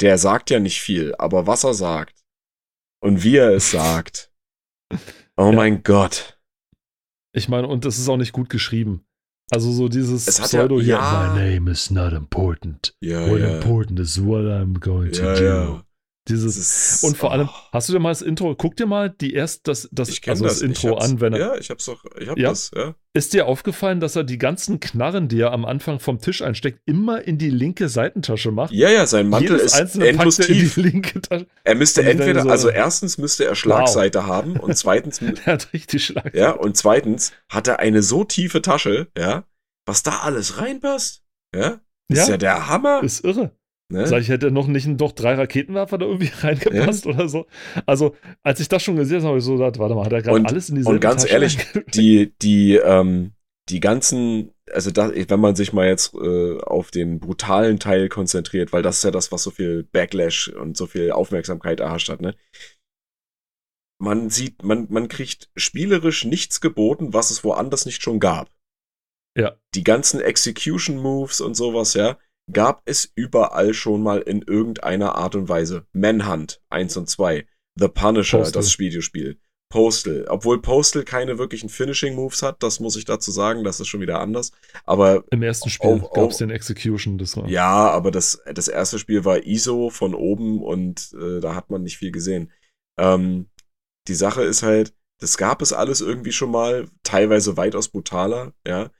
der sagt ja nicht viel, aber was er sagt und wie er es sagt. Oh Ja. mein Gott. Ich meine, und das ist auch nicht gut geschrieben. Also so dieses Es hat ja- Pseudo hier, ja. my name is not important. Ja, What ja. important is what I'm going to Ja, do. Dieses ist- Und vor allem, oh, hast du dir mal das Intro, guck dir mal die erst das, das, ich also das, das, Intro an, wenn er. Ja, ich hab's doch, ich hab Ja. das, ja. Ist dir aufgefallen, dass er die ganzen Knarren, die er am Anfang vom Tisch einsteckt, immer in die linke Seitentasche macht? Ja, ja, sein Mantel Jedes ist endlos er tief. die linke Tasche. Er müsste entweder, so, also erstens müsste er Schlagseite haben und zweitens, Der hat richtig Schlag. ja, und zweitens hat er eine so tiefe Tasche, ja, was da alles reinpasst, ja, ist ja, Ja, der Hammer. ist irre. Ne? Sag ich, hätte noch nicht doch drei Raketenwerfer da irgendwie reingepasst oder so. Also, als ich das schon gesehen habe, habe ich so gedacht, warte mal, hat er gerade alles in dieselbe und ganz Tasche ehrlich, die, die, ähm, die ganzen, also da, wenn man sich mal jetzt äh, auf den brutalen Teil konzentriert, weil das ist ja das, was so viel Backlash und so viel Aufmerksamkeit erhascht hat, ne? Man sieht, man, man kriegt spielerisch nichts geboten, was es woanders nicht schon gab. Ja. Die ganzen Execution Moves und sowas, ja, gab es überall schon mal in irgendeiner Art und Weise. Manhunt 1 und 2, The Punisher, Postal. das Videospiel. Postal, obwohl Postal keine wirklichen Finishing Moves hat, das muss ich dazu sagen, das ist schon wieder anders. Aber Im ersten Spiel gab es den Execution. Das war. ja, aber das, das erste Spiel war ISO von oben und äh, da hat man nicht viel gesehen. Ähm, die Sache ist halt, das gab es alles irgendwie schon mal, teilweise weitaus brutaler, ja,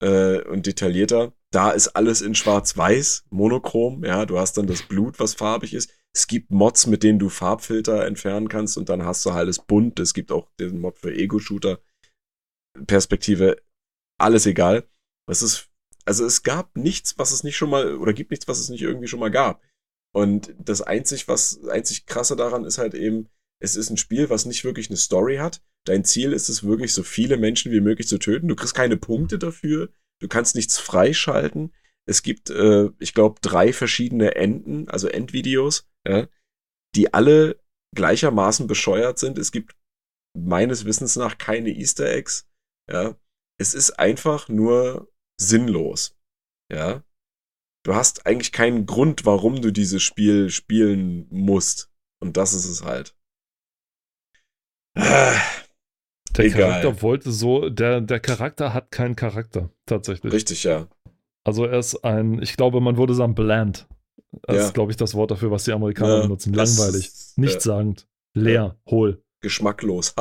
äh, und detaillierter. Da ist alles in schwarz-weiß, monochrom, ja, du hast dann das Blut, was farbig ist. Es gibt Mods, mit denen du Farbfilter entfernen kannst und dann hast du halt alles bunt. Es gibt auch den Mod für Ego-Shooter. Perspektive, alles egal. Das ist, also es gab nichts, was es nicht schon mal, oder gibt nichts, was es nicht irgendwie schon mal gab. Und das einzig, was, einzig krasse daran ist halt eben, es ist ein Spiel, was nicht wirklich eine Story hat. Dein Ziel ist es wirklich, so viele Menschen wie möglich zu töten. Du kriegst keine Punkte dafür. Du kannst nichts freischalten. Es gibt, äh, ich glaube, drei verschiedene Enden, also Endvideos, ja, die alle gleichermaßen bescheuert sind. Es gibt meines Wissens nach keine Easter Eggs. Ja. Es ist einfach nur sinnlos. Ja. Du hast eigentlich keinen Grund, warum du dieses Spiel spielen musst. Und das ist es halt. Ah, Der egal. Charakter wollte so, der, der Charakter hat keinen Charakter, tatsächlich. Richtig, ja. Also er ist ein, ich glaube, man würde sagen, bland. Das Ja. ist, glaube ich, das Wort dafür, was die Amerikaner Ja, benutzen. Langweilig. ist, Nichtssagend. Leer. Hohl. Geschmacklos.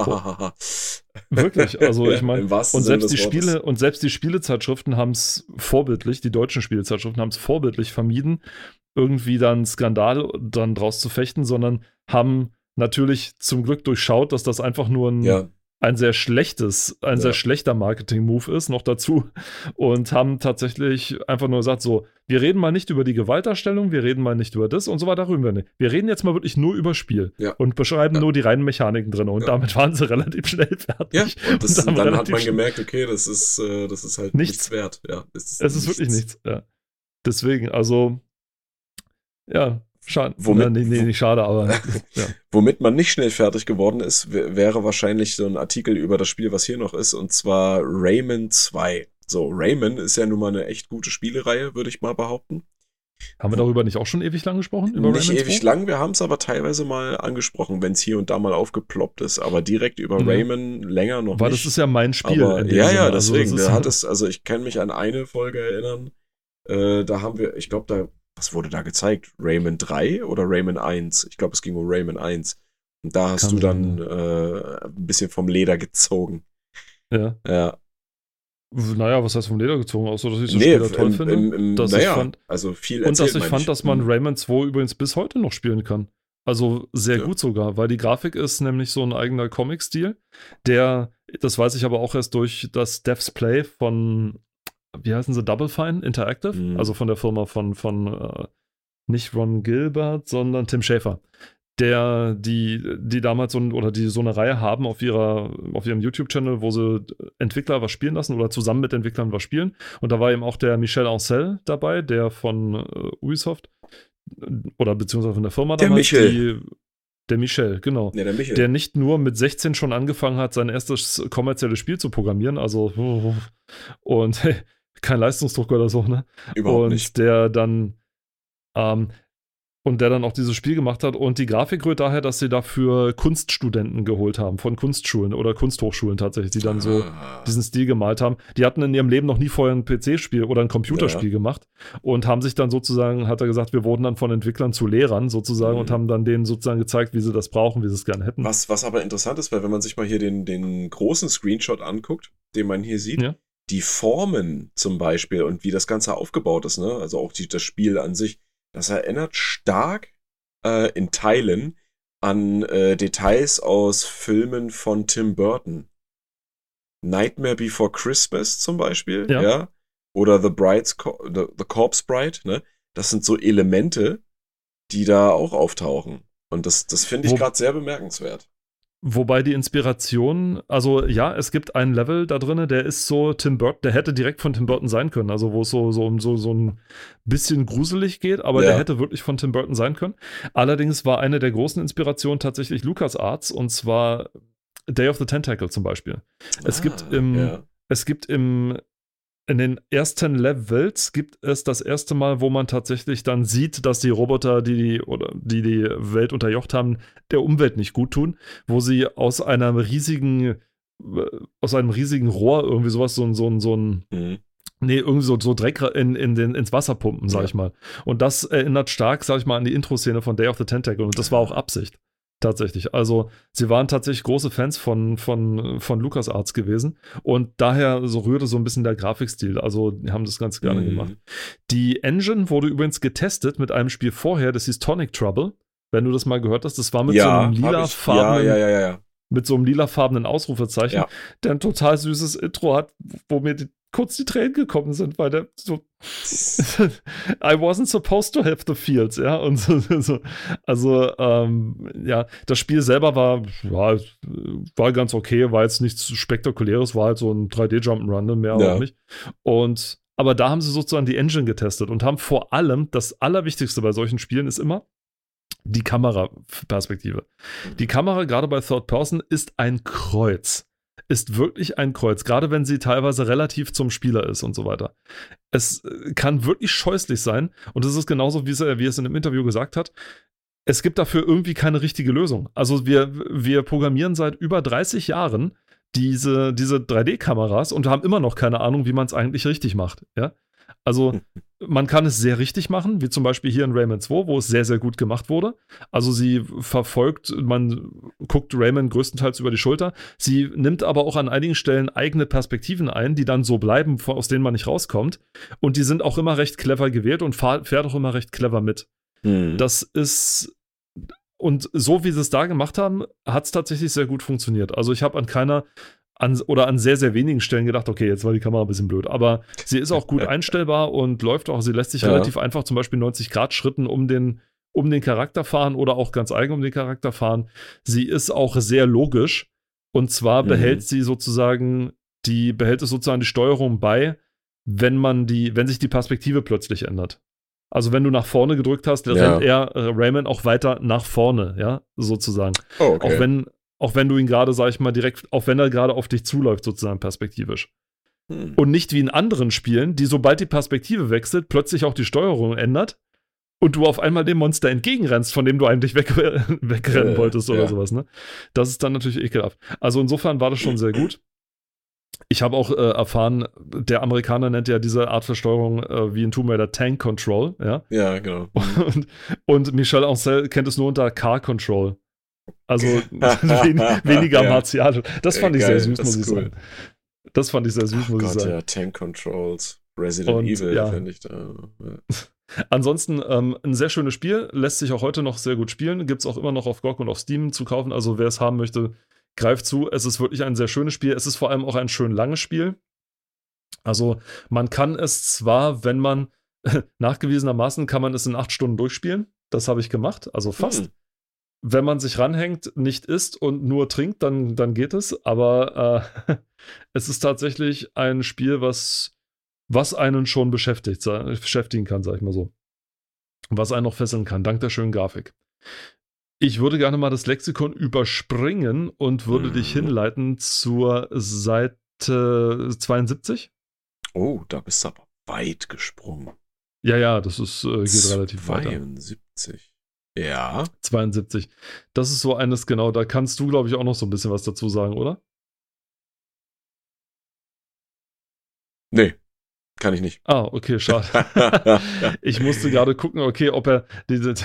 Wirklich. Also Ja, ich meine, und selbst die Wortes. Spiele und selbst die Spielezeitschriften haben es vorbildlich, die deutschen Spielezeitschriften haben es vorbildlich vermieden, irgendwie dann Skandal dann draus zu fechten, sondern haben natürlich zum Glück durchschaut, dass das einfach nur ein, Ja, ein sehr schlechtes, ein Ja. sehr schlechter Marketing-Move ist, noch dazu. Und haben tatsächlich einfach nur gesagt: so, wir reden mal nicht über die Gewaltdarstellung, wir reden mal nicht über das und so weiter wir nicht. Wir reden jetzt mal wirklich nur über Spiel Ja. und beschreiben Ja. nur die reinen Mechaniken drin. Und damit waren sie relativ schnell fertig. ja. Und, das, und dann hat man gemerkt, okay, das ist, äh, das ist halt Nichts. nichts, wert. Ja, es Es ist wirklich nichts, ja. Deswegen, also, ja, schade. Womit- Na, nee, nee, nicht schade, aber ja. Womit man nicht schnell fertig geworden ist, wäre wahrscheinlich so ein Artikel über das Spiel, was hier noch ist, und zwar Rayman 2. So, Rayman ist ja nun mal eine echt gute Spielereihe, würde ich mal behaupten. Haben wir darüber nicht auch schon ewig lang gesprochen? Über nicht Rayman ewig 2? lang, wir haben es aber teilweise mal angesprochen, wenn es hier und da mal aufgeploppt ist. Aber direkt über mhm. Rayman länger noch Weil nicht. das ist ja mein Spiel. Aber, ja, Sinne. ja, also deswegen. Also, hat es, also ich kann mich an eine Folge erinnern. Äh, da haben wir, ich glaube, da, was wurde da gezeigt? Rayman 3 oder Rayman 1? Ich glaube, es ging um Rayman 1. Und da hast kann du dann äh, ein bisschen vom Leder gezogen. Ja. Ja. Naja, was heißt vom Leder gezogen? Außer, dass ich das nee, Spiel toll im, finde. Im, im, dass naja, ich fand, also viel Und dass ich fand, ich. dass man hm. Rayman 2 übrigens bis heute noch spielen kann. Also sehr Ja. gut sogar, weil die Grafik ist nämlich so ein eigener Comic-Stil, der, das weiß ich aber auch erst durch das Devs Play von, wie heißen sie, Double Fine Interactive, Mhm. also von der Firma von, von äh, nicht Ron Gilbert, sondern Tim Schafer, der, die, die damals so, oder die so eine Reihe haben auf ihrer, auf ihrem YouTube-Channel, wo sie Entwickler was spielen lassen oder zusammen mit Entwicklern was spielen. Und da war eben auch der Michel Ancel dabei, der von äh, Ubisoft oder beziehungsweise von der Firma Der damals, Michel. die, der Michel, genau. Ja, der Michel. Der nicht nur mit 16 schon angefangen hat, sein erstes kommerzielles Spiel zu programmieren, also und kein Leistungsdruck oder so, ne? Überhaupt und nicht. der dann ähm, und der dann auch dieses Spiel gemacht hat. Und die Grafik rührt daher, dass sie dafür Kunststudenten geholt haben, von Kunstschulen oder Kunsthochschulen tatsächlich, die dann so Ah. diesen Stil gemalt haben. Die hatten in ihrem Leben noch nie vorher ein PC-Spiel oder ein Computerspiel gemacht und haben sich dann sozusagen, hat er gesagt, wir wurden dann von Entwicklern zu Lehrern sozusagen Mhm. und haben dann denen sozusagen gezeigt, wie sie das brauchen, wie sie es gerne hätten. Was, was aber interessant ist, weil wenn man sich mal hier den, den großen Screenshot anguckt, den man hier sieht, Ja. Die Formen zum Beispiel und wie das Ganze aufgebaut ist, ne? also auch die, das Spiel an sich, das erinnert stark äh, in Teilen an äh, Details aus Filmen von Tim Burton. Nightmare Before Christmas zum Beispiel, Ja. ja. Oder The Bride's Co The, The Corpse Bride, ne? Das sind so Elemente, die da auch auftauchen. Und das, das finde ich gerade sehr bemerkenswert. Wobei die Inspiration, also ja, es gibt einen Level da drin, der ist so Tim Burton, der hätte direkt von Tim Burton sein können, also wo es so, so, so, so ein bisschen gruselig geht, aber Ja. der hätte wirklich von Tim Burton sein können. Allerdings war eine der großen Inspirationen tatsächlich LucasArts und zwar Day of the Tentacle zum Beispiel. Es gibt im- Ah, Ja. Es gibt im, in den ersten Levels gibt es das erste Mal, wo man tatsächlich dann sieht, dass die Roboter, die die, oder die, die Welt unterjocht haben, der Umwelt nicht gut tun, wo sie aus einer riesigen, äh, aus einem riesigen Rohr irgendwie sowas, so ein, so ein, so ein, Mhm. nee, irgendwie so, so Dreck in, in den, ins Wasser pumpen, sag Ja. ich mal. Und das erinnert stark, sag ich mal, an die Intro-Szene von Day of the Tentacle und das war auch Absicht. Tatsächlich. Also, sie waren tatsächlich große Fans von, von, von LucasArts gewesen und daher so rührte so ein bisschen der Grafikstil. Also, die haben das ganz gerne Mhm. gemacht. Die Engine wurde übrigens getestet mit einem Spiel vorher, das hieß Tonic Trouble. Wenn du das mal gehört hast, das war mit so ja, einem ich. ja, lilafarbenen, ja, ja, mit so einem lilafarbenen Ausrufezeichen, der ein total süßes Intro hat, wo mir die, kurz die Tränen gekommen sind, weil der so I wasn't supposed to have the fields, ja. Und so, so. Also, ähm, ja, das Spiel selber war, ja, war ganz okay, war jetzt nichts Spektakuläres, war halt so ein 3D-Jump'n'Run, ne, mehr Ja. auch nicht. Und, aber da haben sie sozusagen die Engine getestet und haben vor allem, das Allerwichtigste bei solchen Spielen ist immer, die Kameraperspektive. Die Kamera, gerade bei Third Person, ist ein Kreuz. Ist wirklich ein Kreuz, gerade wenn sie teilweise relativ zum Spieler ist und so weiter. Es äh, kann wirklich scheußlich sein und es ist genauso, wie es, er- wie es in einem Interview gesagt hat. Es gibt dafür irgendwie keine richtige Lösung. Also wir, wir programmieren seit über 30 Jahren diese, diese 3D-Kameras und haben immer noch keine Ahnung, wie man es eigentlich richtig macht. Ja? Also man kann es sehr richtig machen, wie zum Beispiel hier in Rayman 2, wo es sehr, sehr gut gemacht wurde. Also sie verfolgt, man guckt Rayman größtenteils über die Schulter. Sie nimmt aber auch an einigen Stellen eigene Perspektiven ein, die dann so bleiben, aus denen man nicht rauskommt. Und die sind auch immer recht clever gewählt und fährt auch immer recht clever mit. Hm. Das ist. Und so wie sie es da gemacht haben, hat es tatsächlich sehr gut funktioniert. Also ich habe an keiner an, oder an sehr, sehr wenigen Stellen gedacht, okay, jetzt war die Kamera ein bisschen blöd. Aber sie ist auch gut einstellbar und läuft auch. Sie lässt sich Ja. relativ einfach zum Beispiel 90 Grad Schritten um den, um den Charakter fahren oder auch ganz eigen um den Charakter fahren. Sie ist auch sehr logisch. Und zwar Mhm. behält sie sozusagen die, behält es sozusagen die Steuerung bei, wenn man die, wenn sich die Perspektive plötzlich ändert. Also wenn du nach vorne gedrückt hast, Ja. rennt er, äh, Rayman auch weiter nach vorne, ja, sozusagen. Oh, okay. Auch wenn, auch wenn du ihn gerade, sag ich mal, direkt, auch wenn er gerade auf dich zuläuft, sozusagen perspektivisch. Hm. Und nicht wie in anderen Spielen, die sobald die Perspektive wechselt, plötzlich auch die Steuerung ändert. und du auf einmal dem Monster entgegenrennst, von dem du eigentlich weg, wegrennen äh, wolltest oder ja. sowas, ne? Das ist dann natürlich ekelhaft. Also insofern war das schon sehr gut. Ich habe auch äh, erfahren, der Amerikaner nennt ja diese Art Versteuerung äh, wie in Tomb Raider Tank Control, ja? Ja, genau. Und, und Michel Ancel kennt es nur unter Car Control. Also wen, weniger ja. martialisch. Das fand ich Geil, sehr süß, muss ich cool. sagen. Das fand ich sehr süß, Ach muss Gott, ich sagen. Ja, Tank Controls. Resident und, Evil, ja. finde ich da. Ansonsten ähm, ein sehr schönes Spiel, lässt sich auch heute noch sehr gut spielen. Gibt es auch immer noch auf GOG und auf Steam zu kaufen. Also wer es haben möchte, greift zu. Es ist wirklich ein sehr schönes Spiel. Es ist vor allem auch ein schön langes Spiel. Also man kann es zwar, wenn man nachgewiesenermaßen kann man es in acht Stunden durchspielen. Das habe ich gemacht, also fast. Hm. Wenn man sich ranhängt, nicht isst und nur trinkt, dann, dann geht es. Aber äh, es ist tatsächlich ein Spiel, was was einen schon beschäftigt, beschäftigen kann, sag ich mal so. Was einen noch fesseln kann, dank der schönen Grafik. Ich würde gerne mal das Lexikon überspringen und würde mhm. dich hinleiten zur Seite 72. Oh, da bist du aber weit gesprungen. Ja, ja, das ist, äh, geht relativ 72. weiter. Ja. 72. Das ist so eines, genau, da kannst du, glaube ich, auch noch so ein bisschen was dazu sagen, oder? Nee. Kann ich nicht. Ah, okay, schade. ich musste gerade gucken, okay, ob er. Diese,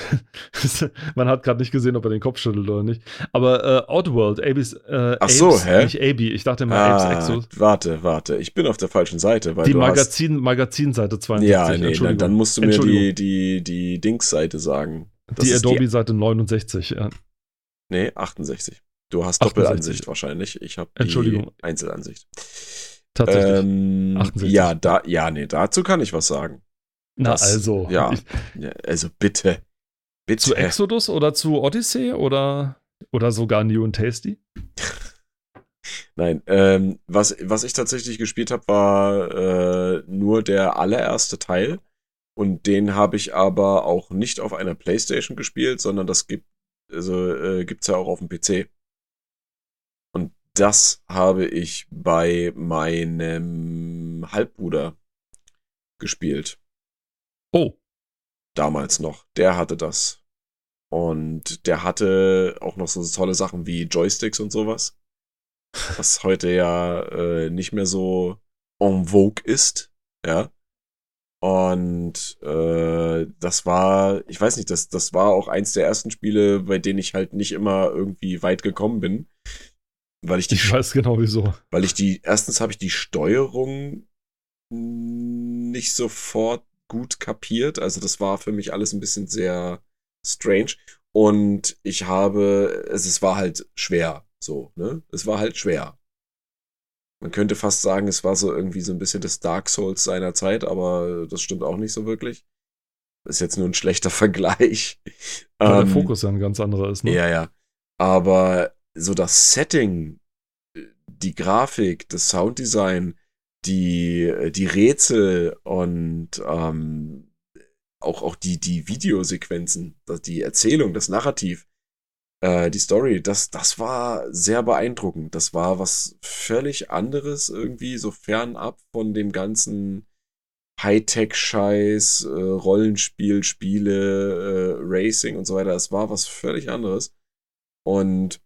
man hat gerade nicht gesehen, ob er den Kopf schüttelt oder nicht. Aber äh, Oddworld, Abys. Äh, Ach so, Apes, hä? Nicht Abi, ich dachte mal ah, Apes Exo. Warte, warte, ich bin auf der falschen Seite. Weil die Magazin, Magazinseite 72. Ja, nee, dann, dann musst du mir die, die, die Dings-Seite sagen. Das die Adobe-Seite 69, ja. Nee, 68. Du hast Doppelansicht wahrscheinlich. Ich habe die Einzelansicht. Tatsächlich. Ähm, 68. Ja, da, ja, nee, dazu kann ich was sagen. Na, das, also. Ja, also bitte. bitte. Zu Exodus oder zu Odyssey oder, oder sogar New and Tasty? Nein, ähm, was, was ich tatsächlich gespielt habe, war äh, nur der allererste Teil. Und den habe ich aber auch nicht auf einer Playstation gespielt, sondern das gibt, also, äh, gibt's ja auch auf dem PC das habe ich bei meinem Halbbruder gespielt. Oh. Damals noch. Der hatte das. Und der hatte auch noch so tolle Sachen wie Joysticks und sowas. Was heute ja äh, nicht mehr so en vogue ist. Ja. Und äh, das war, ich weiß nicht, das, das war auch eins der ersten Spiele, bei denen ich halt nicht immer irgendwie weit gekommen bin. Weil ich die. Ich weiß genau wieso. Weil ich die, erstens habe ich die Steuerung nicht sofort gut kapiert. Also das war für mich alles ein bisschen sehr strange. Und ich habe, es, es war halt schwer. So, ne? Es war halt schwer. Man könnte fast sagen, es war so irgendwie so ein bisschen das Dark Souls seiner Zeit, aber das stimmt auch nicht so wirklich. Ist jetzt nur ein schlechter Vergleich. Weil ähm, der Fokus ja ein ganz anderer ist, ne? Ja, ja. Aber so das Setting, die Grafik, das Sounddesign, die, die Rätsel und ähm, auch, auch die, die Videosequenzen, die Erzählung, das Narrativ, äh, die Story, das, das war sehr beeindruckend. Das war was völlig anderes irgendwie, so fernab von dem ganzen Hightech-Scheiß, äh, Rollenspiel, Spiele, äh, Racing und so weiter. Es war was völlig anderes. Und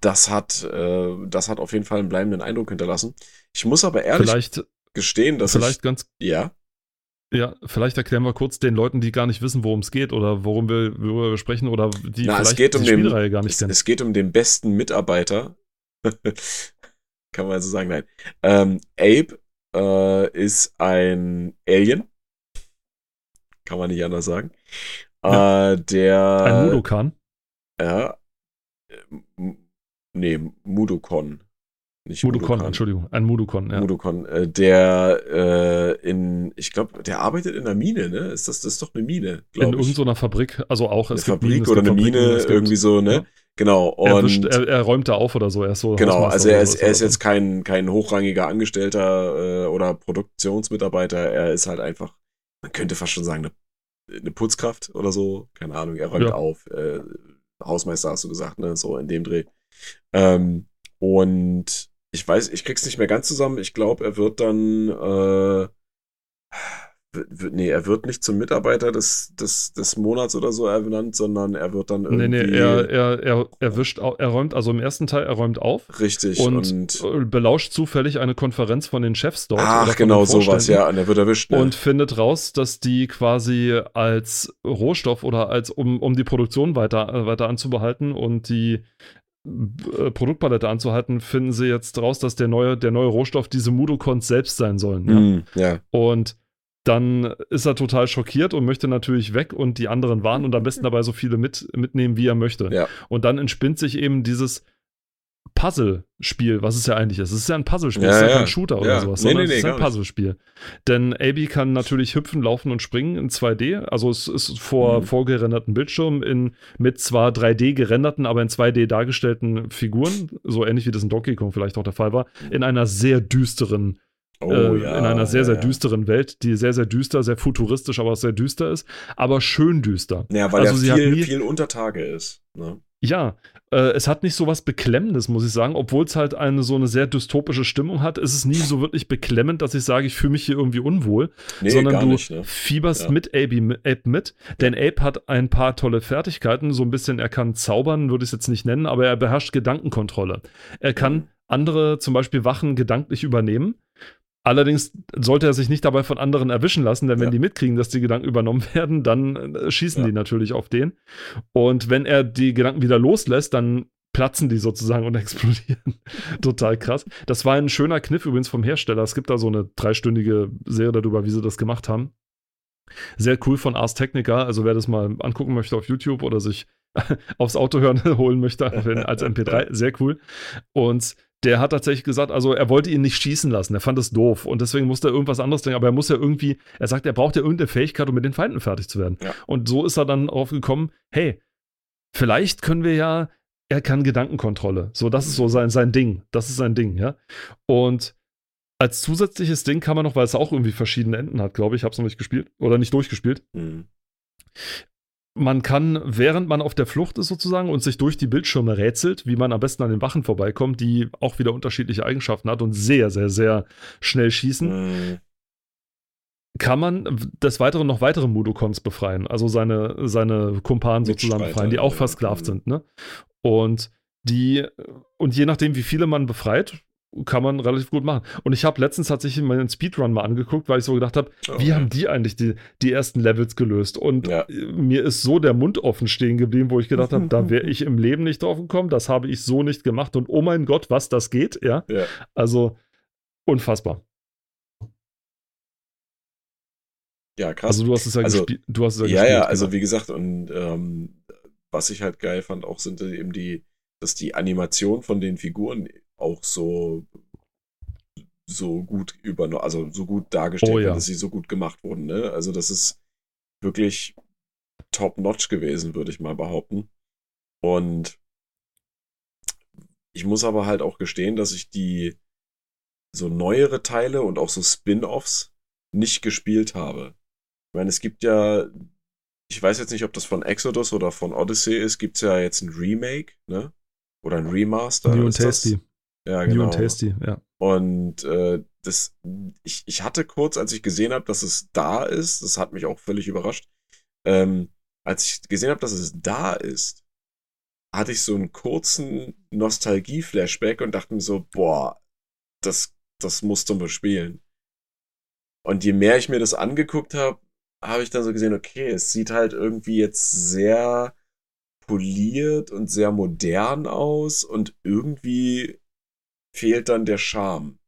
das hat, äh, das hat auf jeden Fall einen bleibenden Eindruck hinterlassen. Ich muss aber ehrlich vielleicht, gestehen, dass vielleicht ich, ganz ja. Ja, vielleicht erklären wir kurz den Leuten, die gar nicht wissen, worum es geht oder worum wir, worüber wir sprechen oder die Na, vielleicht es geht um die den, Spielreihe gar nicht es, kennen. Es geht um den besten Mitarbeiter. Kann man so sagen, nein. Ähm, Abe äh, ist ein Alien. Kann man nicht anders sagen. Ja. Äh, der. Ein Mudokan. Ja, Nee, Mudokon. Nicht Mudokon, Mudokon. Entschuldigung, ein Mudokon, ja. Mudokon, äh, der äh, in, ich glaube, der arbeitet in einer Mine, ne? Ist das, das ist doch eine Mine, glaube ich. In irgendeiner Fabrik, also auch. Eine Fabrik Minen, oder eine Mine, irgendwie so, ne? Ja. Genau. Und er, wischt, er, er, räumt da auf oder so. Er ist so genau, also er ist, er ist jetzt kein, kein hochrangiger Angestellter äh, oder Produktionsmitarbeiter. Er ist halt einfach, man könnte fast schon sagen, eine, eine Putzkraft oder so. Keine Ahnung, er räumt ja. auf. Äh, Hausmeister hast du gesagt, ne? So in dem Dreh. Ähm, und ich weiß, ich krieg's nicht mehr ganz zusammen. Ich glaube, er wird dann, äh, nee, er wird nicht zum Mitarbeiter des, des, des Monats oder so ernannt, sondern er wird dann irgendwie. Nee, nee, er, er, er, er wischt, er räumt, also im ersten Teil, er räumt auf. Richtig. Und, und belauscht zufällig eine Konferenz von den Chefs dort. Ach, genau, sowas, ja, und er wird erwischt. Ne? Und findet raus, dass die quasi als Rohstoff oder als, um, um die Produktion weiter, weiter anzubehalten und die äh, Produktpalette anzuhalten, finden sie jetzt raus, dass der neue, der neue Rohstoff diese Mudokons selbst sein sollen. Ja? Mm, ja. Und dann ist er total schockiert und möchte natürlich weg und die anderen warnen und am besten dabei so viele mit, mitnehmen, wie er möchte. Ja. Und dann entspinnt sich eben dieses Puzzle-Spiel, was es ja eigentlich ist. Es ist ja ein Puzzle-Spiel, ja, es ist ja, ja kein Shooter oder sowas, sondern nee, nee, es ist ein Puzzle-Spiel. Denn AB kann natürlich hüpfen, laufen und springen in 2D. Also es ist vor mhm. vorgerenderten Bildschirmen in, mit zwar 3D gerenderten, aber in 2D dargestellten Figuren, so ähnlich wie das in Donkey Kong vielleicht auch der Fall war, in einer sehr düsteren Oh, äh, ja, in einer sehr, sehr ja, düsteren Welt, die sehr, sehr düster, sehr futuristisch, aber auch sehr düster ist, aber schön düster. Ja, weil also ja viel, nie, viel unter Tage ist. Ne? Ja, äh, es hat nicht so was Beklemmendes, muss ich sagen, obwohl es halt eine so eine sehr dystopische Stimmung hat. ist Es nie so wirklich beklemmend, dass ich sage, ich fühle mich hier irgendwie unwohl, nee, sondern du nicht, ne? fieberst mit Abe, Abe mit, denn Abe hat ein paar tolle Fertigkeiten, so ein bisschen, er kann zaubern, würde ich es jetzt nicht nennen, aber er beherrscht Gedankenkontrolle. Er kann mhm. andere, zum Beispiel Wachen, gedanklich übernehmen Allerdings sollte er sich nicht dabei von anderen erwischen lassen, denn wenn ja. die mitkriegen, dass die Gedanken übernommen werden, dann äh, schießen ja. die natürlich auf den. Und wenn er die Gedanken wieder loslässt, dann platzen die sozusagen und explodieren. Total krass. Das war ein schöner Kniff übrigens vom Hersteller. Es gibt da so eine dreistündige Serie darüber, wie sie das gemacht haben. Sehr cool von Ars Technica. Also wer das mal angucken möchte auf YouTube oder sich aufs Auto hören holen möchte als MP3, sehr cool. Und der hat tatsächlich gesagt, also er wollte ihn nicht schießen lassen, er fand es doof und deswegen musste er irgendwas anderes denken, aber er muss ja irgendwie, er sagt, er braucht ja irgendeine Fähigkeit, um mit den Feinden fertig zu werden. Ja. Und so ist er dann drauf gekommen, hey, vielleicht können wir ja, er kann Gedankenkontrolle. So, das ist so sein, sein Ding. Das ist sein Ding, ja. Und als zusätzliches Ding kann man noch, weil es auch irgendwie verschiedene Enden hat, glaube ich, ich habe es noch nicht gespielt oder nicht durchgespielt. Mhm man kann, während man auf der Flucht ist sozusagen und sich durch die Bildschirme rätselt, wie man am besten an den Wachen vorbeikommt, die auch wieder unterschiedliche Eigenschaften hat und sehr, sehr, sehr schnell schießen, mhm. kann man des Weiteren noch weitere Mudokons befreien, also seine, seine Kumpanen sozusagen befreien, die auch versklavt mhm. sind. Ne? Und die, und je nachdem, wie viele man befreit, kann man relativ gut machen. Und ich habe letztens tatsächlich meinen Speedrun mal angeguckt, weil ich so gedacht habe, oh, wie ja. haben die eigentlich die, die ersten Levels gelöst? Und ja. mir ist so der Mund offen stehen geblieben, wo ich gedacht habe, da wäre ich im Leben nicht drauf gekommen, das habe ich so nicht gemacht. Und oh mein Gott, was das geht, ja. ja. Also unfassbar. Ja, krass. Also du hast es ja also, gespielt. Du hast es ja, ja, gespielt, ja, also genau. wie gesagt, und ähm, was ich halt geil fand, auch sind eben die, dass die Animation von den Figuren auch so so gut übernommen, also so gut dargestellt, oh, ja. dass sie so gut gemacht wurden. Ne? Also das ist wirklich top-notch gewesen, würde ich mal behaupten. Und ich muss aber halt auch gestehen, dass ich die so neuere Teile und auch so Spin-offs nicht gespielt habe. Ich meine, es gibt ja, ich weiß jetzt nicht, ob das von Exodus oder von Odyssey ist, gibt es ja jetzt ein Remake, ne? Oder ein Remaster. New and Tasty. Ja, genau. And Tasty, ja. Und äh, das, ich, ich hatte kurz, als ich gesehen habe, dass es da ist, das hat mich auch völlig überrascht. Ähm, als ich gesehen habe, dass es da ist, hatte ich so einen kurzen Nostalgie-Flashback und dachte mir so, boah, das, das musst du mal spielen. Und je mehr ich mir das angeguckt habe, habe ich dann so gesehen, okay, es sieht halt irgendwie jetzt sehr poliert und sehr modern aus und irgendwie fehlt dann der Charme.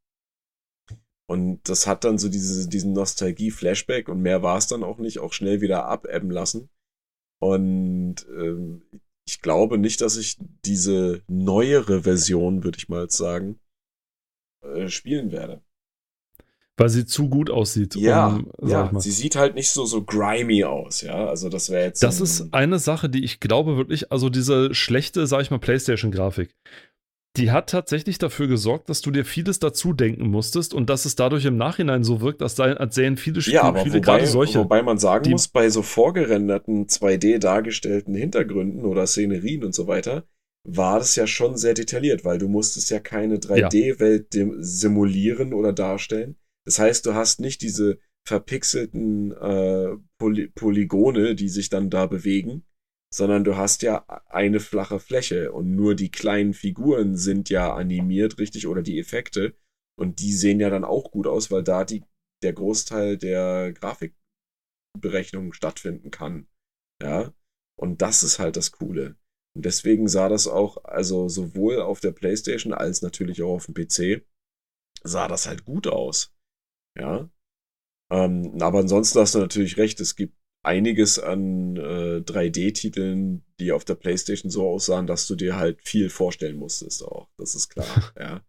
Und das hat dann so diese, diesen Nostalgie-Flashback und mehr war es dann auch nicht, auch schnell wieder abebben lassen. Und ähm, ich glaube nicht, dass ich diese neuere Version, würde ich mal sagen, äh, spielen werde. Weil sie zu gut aussieht. Ja, um, ja sie sieht halt nicht so, so grimy aus, ja. Also das wäre jetzt. Das ist eine Sache, die ich glaube wirklich, also diese schlechte, sag ich mal, PlayStation-Grafik die hat tatsächlich dafür gesorgt, dass du dir vieles dazu denken musstest und dass es dadurch im Nachhinein so wirkt, als, als sähen viele Spiele, ja, aber viele wobei, gerade solche. Wobei man sagen muss, bei so vorgerenderten 2D dargestellten Hintergründen oder Szenerien und so weiter, war das ja schon sehr detailliert, weil du musstest ja keine 3D-Welt ja. simulieren oder darstellen. Das heißt, du hast nicht diese verpixelten äh, Poly Polygone, die sich dann da bewegen, sondern du hast ja eine flache Fläche und nur die kleinen Figuren sind ja animiert, richtig, oder die Effekte. Und die sehen ja dann auch gut aus, weil da die, der Großteil der Grafikberechnung stattfinden kann. Ja. Und das ist halt das Coole. Und deswegen sah das auch, also sowohl auf der PlayStation als natürlich auch auf dem PC, sah das halt gut aus. Ja. Ähm, aber ansonsten hast du natürlich recht, es gibt einiges an äh, 3D-Titeln, die auf der PlayStation so aussahen, dass du dir halt viel vorstellen musstest auch. Das ist klar, ja.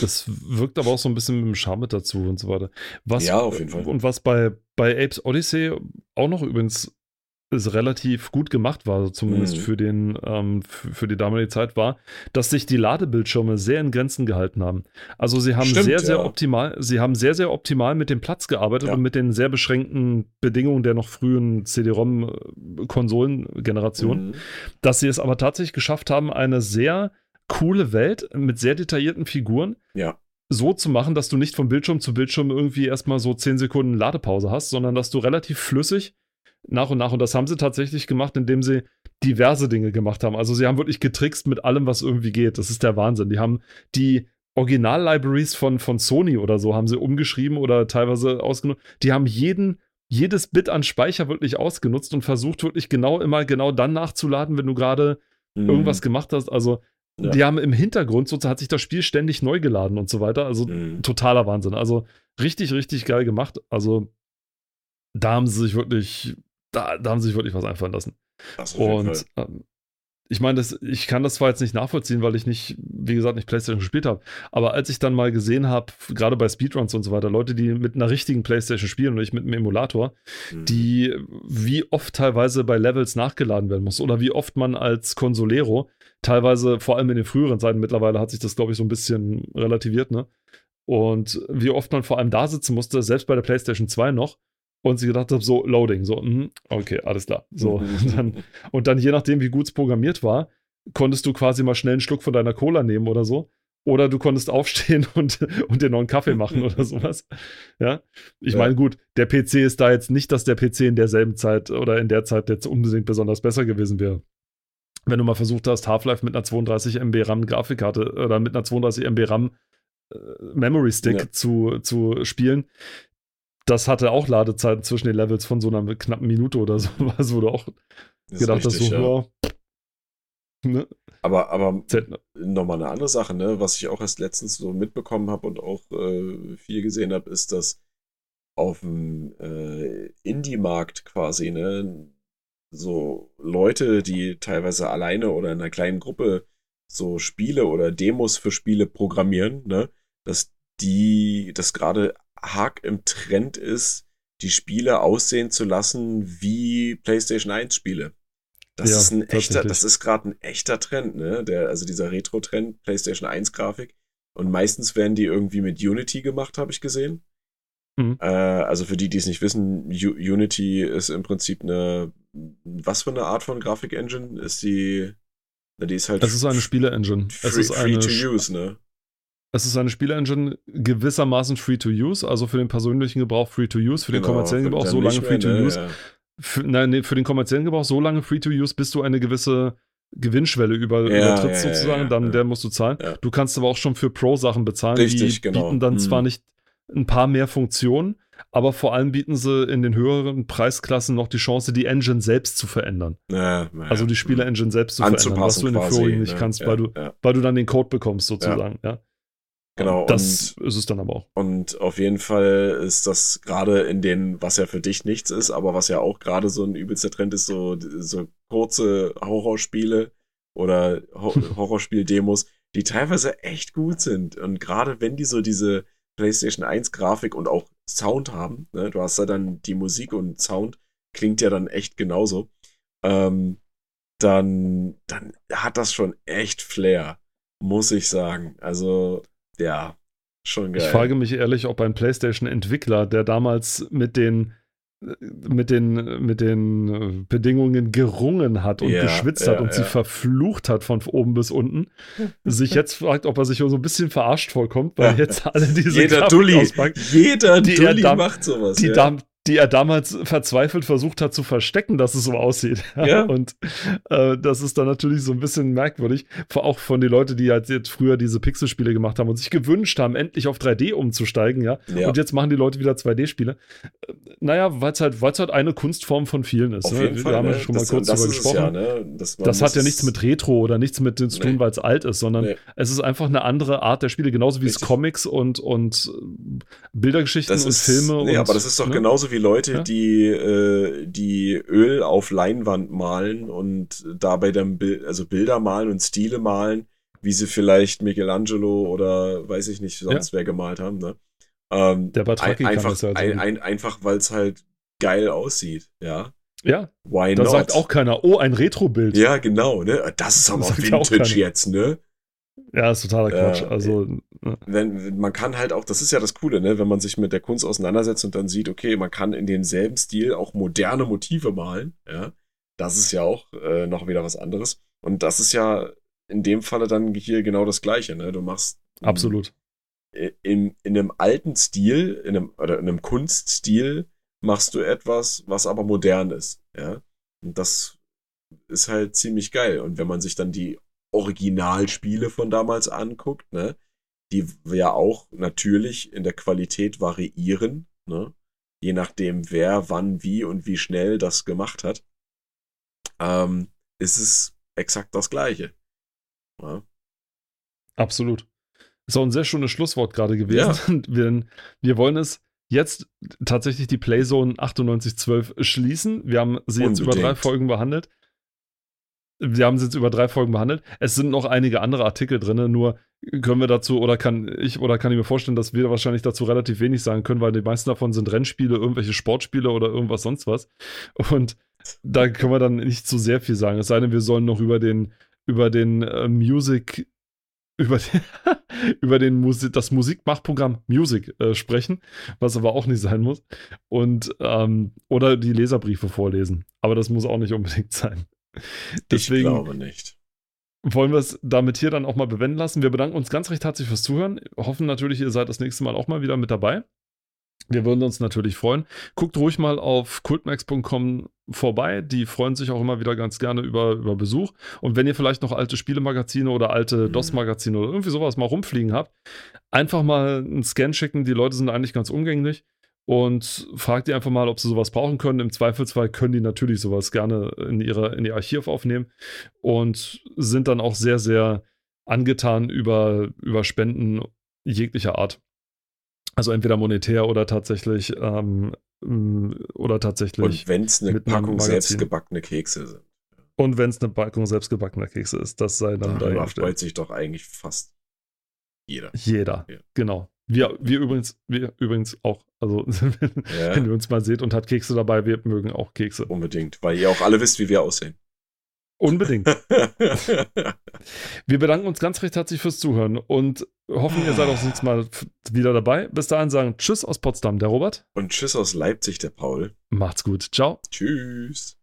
Das wirkt aber auch so ein bisschen mit dem Charme mit dazu und so weiter. Was, ja, auf jeden Fall. Und was bei, bei Apes Odyssey auch noch übrigens es relativ gut gemacht war, zumindest mhm. für, den, ähm, für die damalige Zeit war, dass sich die Ladebildschirme sehr in Grenzen gehalten haben. Also sie haben Stimmt, sehr, sehr ja. optimal, sie haben sehr, sehr optimal mit dem Platz gearbeitet ja. und mit den sehr beschränkten Bedingungen der noch frühen CD-ROM-Konsolengeneration, mhm. dass sie es aber tatsächlich geschafft haben, eine sehr coole Welt mit sehr detaillierten Figuren ja so zu machen, dass du nicht von Bildschirm zu Bildschirm irgendwie erstmal so 10 Sekunden Ladepause hast, sondern dass du relativ flüssig nach und nach. Und das haben sie tatsächlich gemacht, indem sie diverse Dinge gemacht haben. Also sie haben wirklich getrickst mit allem, was irgendwie geht. Das ist der Wahnsinn. Die haben die Original-Libraries von, von Sony oder so haben sie umgeschrieben oder teilweise ausgenutzt. Die haben jeden, jedes Bit an Speicher wirklich ausgenutzt und versucht wirklich genau immer genau dann nachzuladen, wenn du gerade mhm. irgendwas gemacht hast. Also ja. die haben im Hintergrund, so hat sich das Spiel ständig neu geladen und so weiter. Also mhm. totaler Wahnsinn. Also richtig, richtig geil gemacht. Also da haben sie sich wirklich da, da haben sie sich wirklich was einfallen lassen. Und ähm, ich meine, ich kann das zwar jetzt nicht nachvollziehen, weil ich nicht, wie gesagt, nicht PlayStation gespielt habe, aber als ich dann mal gesehen habe, gerade bei Speedruns und so weiter, Leute, die mit einer richtigen PlayStation spielen und nicht mit einem Emulator, mhm. die wie oft teilweise bei Levels nachgeladen werden muss oder wie oft man als Consolero, teilweise vor allem in den früheren Zeiten, mittlerweile hat sich das, glaube ich, so ein bisschen relativiert, ne? Und wie oft man vor allem da sitzen musste, selbst bei der PlayStation 2 noch, und sie gedacht habe, so Loading, so, mh, okay, alles klar. So, und, dann, und dann je nachdem, wie gut es programmiert war, konntest du quasi mal schnell einen Schluck von deiner Cola nehmen oder so. Oder du konntest aufstehen und, und dir noch einen Kaffee machen oder sowas. Ja. Ich ja. meine, gut, der PC ist da jetzt nicht, dass der PC in derselben Zeit oder in der Zeit jetzt unbedingt besonders besser gewesen wäre. Wenn du mal versucht hast, Half-Life mit einer 32 MB RAM Grafikkarte oder mit einer 32 MB RAM äh, Memory Stick ja. zu, zu spielen, das hatte auch Ladezeiten zwischen den Levels von so einer knappen Minute oder so, was wo du auch das gedacht hast, so, ja. ne? Aber, aber nochmal eine andere Sache, ne? was ich auch erst letztens so mitbekommen habe und auch äh, viel gesehen habe, ist, dass auf dem äh, Indie-Markt quasi, ne, so Leute, die teilweise alleine oder in einer kleinen Gruppe so Spiele oder Demos für Spiele programmieren, ne, dass die, dass gerade arg im Trend ist, die Spiele aussehen zu lassen wie PlayStation 1 Spiele. Das ja, ist ein echter, das ist gerade ein echter Trend, ne? Der, also dieser Retro-Trend, PlayStation 1 Grafik. Und meistens werden die irgendwie mit Unity gemacht, habe ich gesehen. Mhm. Äh, also für die, die es nicht wissen, U Unity ist im Prinzip eine, was für eine Art von Grafik-Engine ist die? Na, die ist halt. Es ist eine Spiele-Engine. Es ist free to use, ne? Es ist eine Spielengine gewissermaßen free to use, also für den persönlichen Gebrauch free to use, für den genau, kommerziellen Gebrauch so lange free to use. Ja. Für, nein, nee, für den kommerziellen Gebrauch so lange free to use, bis du eine gewisse Gewinnschwelle über, ja, übertrittst ja, sozusagen, dann der musst du zahlen. Du kannst aber auch schon für Pro-Sachen bezahlen, Richtig, die genau. bieten dann hm. zwar nicht ein paar mehr Funktionen, aber vor allem bieten sie in den höheren Preisklassen noch die Chance, die Engine selbst zu verändern. Ja, ja, also die Spiele-Engine selbst zu verändern, was du in den Vorigen nicht ne? kannst, weil, du, weil du dann den Code bekommst sozusagen. Ja. Genau. Das und, ist es dann aber auch. Und auf jeden Fall ist das gerade in den, was ja für dich nichts ist, aber was ja auch gerade so ein übelster Trend ist, so, so kurze Horrorspiele oder Horrorspiel-Demos, die teilweise echt gut sind. Und gerade wenn die so diese PlayStation 1 Grafik und auch Sound haben, ne, du hast da dann die Musik und Sound, klingt ja dann echt genauso, ähm, dann, dann hat das schon echt Flair, muss ich sagen. Also ja, schon geil. Ich frage mich ehrlich, ob ein PlayStation-Entwickler, der damals mit den mit den, mit den Bedingungen gerungen hat und Ja, geschwitzt ja, hat und sie ja. verflucht hat von oben bis unten, sich jetzt fragt, ob er sich so ein bisschen verarscht vorkommt, weil Ja. jetzt alle diese Jeder Dulli, jeder Die Dulli macht sowas. die, ja. Die er damals verzweifelt versucht hat zu verstecken, dass es so aussieht. Ja. Und äh, das ist dann natürlich so ein bisschen merkwürdig, auch von den Leuten, die halt jetzt früher diese Pixelspiele gemacht haben und sich gewünscht haben, endlich auf 3D umzusteigen, ja. Ja. Und jetzt machen die Leute wieder 2D-Spiele. Äh, Naja, weil es halt, weil's halt eine Kunstform von vielen ist. Auf ne? Wir Fall. haben ne? schon mal das, kurz das ist es gesprochen. Ja, ne? das Das hat ja nichts mit Retro oder nichts mit dem zu tun, Nee. weil es alt ist, sondern Nee. es ist einfach eine andere Art der Spiele, genauso wie es. Comics und, und Bildergeschichten Das und ist, Filme nee, und. aber das ist doch ne? genauso wie Leute, Ja. die, äh, die Öl auf Leinwand malen und dabei dann Bil also Bilder malen und Stile malen, wie sie vielleicht Michelangelo oder weiß ich nicht, sonst wer gemalt haben. Ne? Ähm, Der Batraki ein, kann einfach, das halt ein, ein, einfach weil es halt geil aussieht. Ja, Ja, why da not? sagt auch keiner, oh, ein Retro-Bild. ja, genau. Ne? Das ist aber ja auch Vintage jetzt, ne? Ja, ist totaler Quatsch. also, ne. wenn man kann halt auch, das ist ja das Coole, ne, wenn man sich mit der Kunst auseinandersetzt und dann sieht, okay, man kann in demselben Stil auch moderne Motive malen, ja, das ist ja auch äh, noch wieder was anderes. Und das ist ja in dem Falle dann hier genau das Gleiche, ne? Du machst absolut. in, in einem alten Stil, in einem, oder in einem Kunststil machst du etwas, was aber modern ist, ja. Und das ist halt ziemlich geil. Und wenn man sich dann die Originalspiele von damals anguckt, ne, die ja auch natürlich in der Qualität variieren, ne, je nachdem wer, wann, wie und wie schnell das gemacht hat, ähm, ist es exakt das Gleiche. Ja. Absolut. Ist auch ein sehr schönes Schlusswort gerade gewesen. Wir, wir wollen es jetzt tatsächlich die Playzone 9812 schließen. Wir haben sie jetzt über drei Unbedingt. Folgen behandelt. Wir haben sie jetzt über drei Folgen behandelt. Es sind noch einige andere Artikel drin, nur können wir dazu oder kann ich oder kann ich mir vorstellen, dass wir wahrscheinlich dazu relativ wenig sagen können, weil die meisten davon sind Rennspiele, irgendwelche Sportspiele oder irgendwas sonst was. Und da können wir dann nicht zu sehr viel sagen. Es sei denn, wir sollen noch über den, über den äh, Music, über den, über den Musik, das Musikmachprogramm Music äh, sprechen, was aber auch nicht sein muss. Und ähm, oder die Leserbriefe vorlesen. Aber das muss auch nicht unbedingt sein. Ich Deswegen glaube nicht. wollen wir es damit hier dann auch mal bewenden lassen. Wir bedanken uns ganz recht herzlich fürs Zuhören. Hoffen natürlich, ihr seid das nächste Mal auch mal wieder mit dabei. Wir würden uns natürlich freuen. Guckt ruhig mal auf cultmax.com vorbei. Die freuen sich auch immer wieder ganz gerne über, über Besuch. Und wenn ihr vielleicht noch alte Spielemagazine oder alte Mhm. DOS-Magazine oder irgendwie sowas mal rumfliegen habt, einfach mal einen Scan schicken. Die Leute sind eigentlich ganz umgänglich. Und fragt die einfach mal, ob sie sowas brauchen können. Im Zweifelsfall können die natürlich sowas gerne in, ihre, in ihr Archiv aufnehmen und sind dann auch sehr, sehr angetan über, über Spenden jeglicher Art. Also entweder monetär oder tatsächlich ähm, m, oder tatsächlich. Und wenn es eine Packung selbstgebackene Kekse sind, Und wenn es eine Packung selbstgebackener Kekse ist, das sei dann darüber freut sich doch eigentlich fast jeder. Jeder. Ja. Genau. Wir, wir übrigens, wir übrigens auch. Also, Ja. wenn ihr uns mal seht und hat Kekse dabei, wir mögen auch Kekse. Unbedingt, weil ihr auch alle wisst, wie wir aussehen. Unbedingt. Wir bedanken uns ganz recht herzlich fürs Zuhören und hoffen, ihr seid auch das nächste Mal wieder dabei. Bis dahin sagen Tschüss aus Potsdam, der Robert. Und tschüss aus Leipzig, der Paul. Macht's gut. Ciao. Tschüss.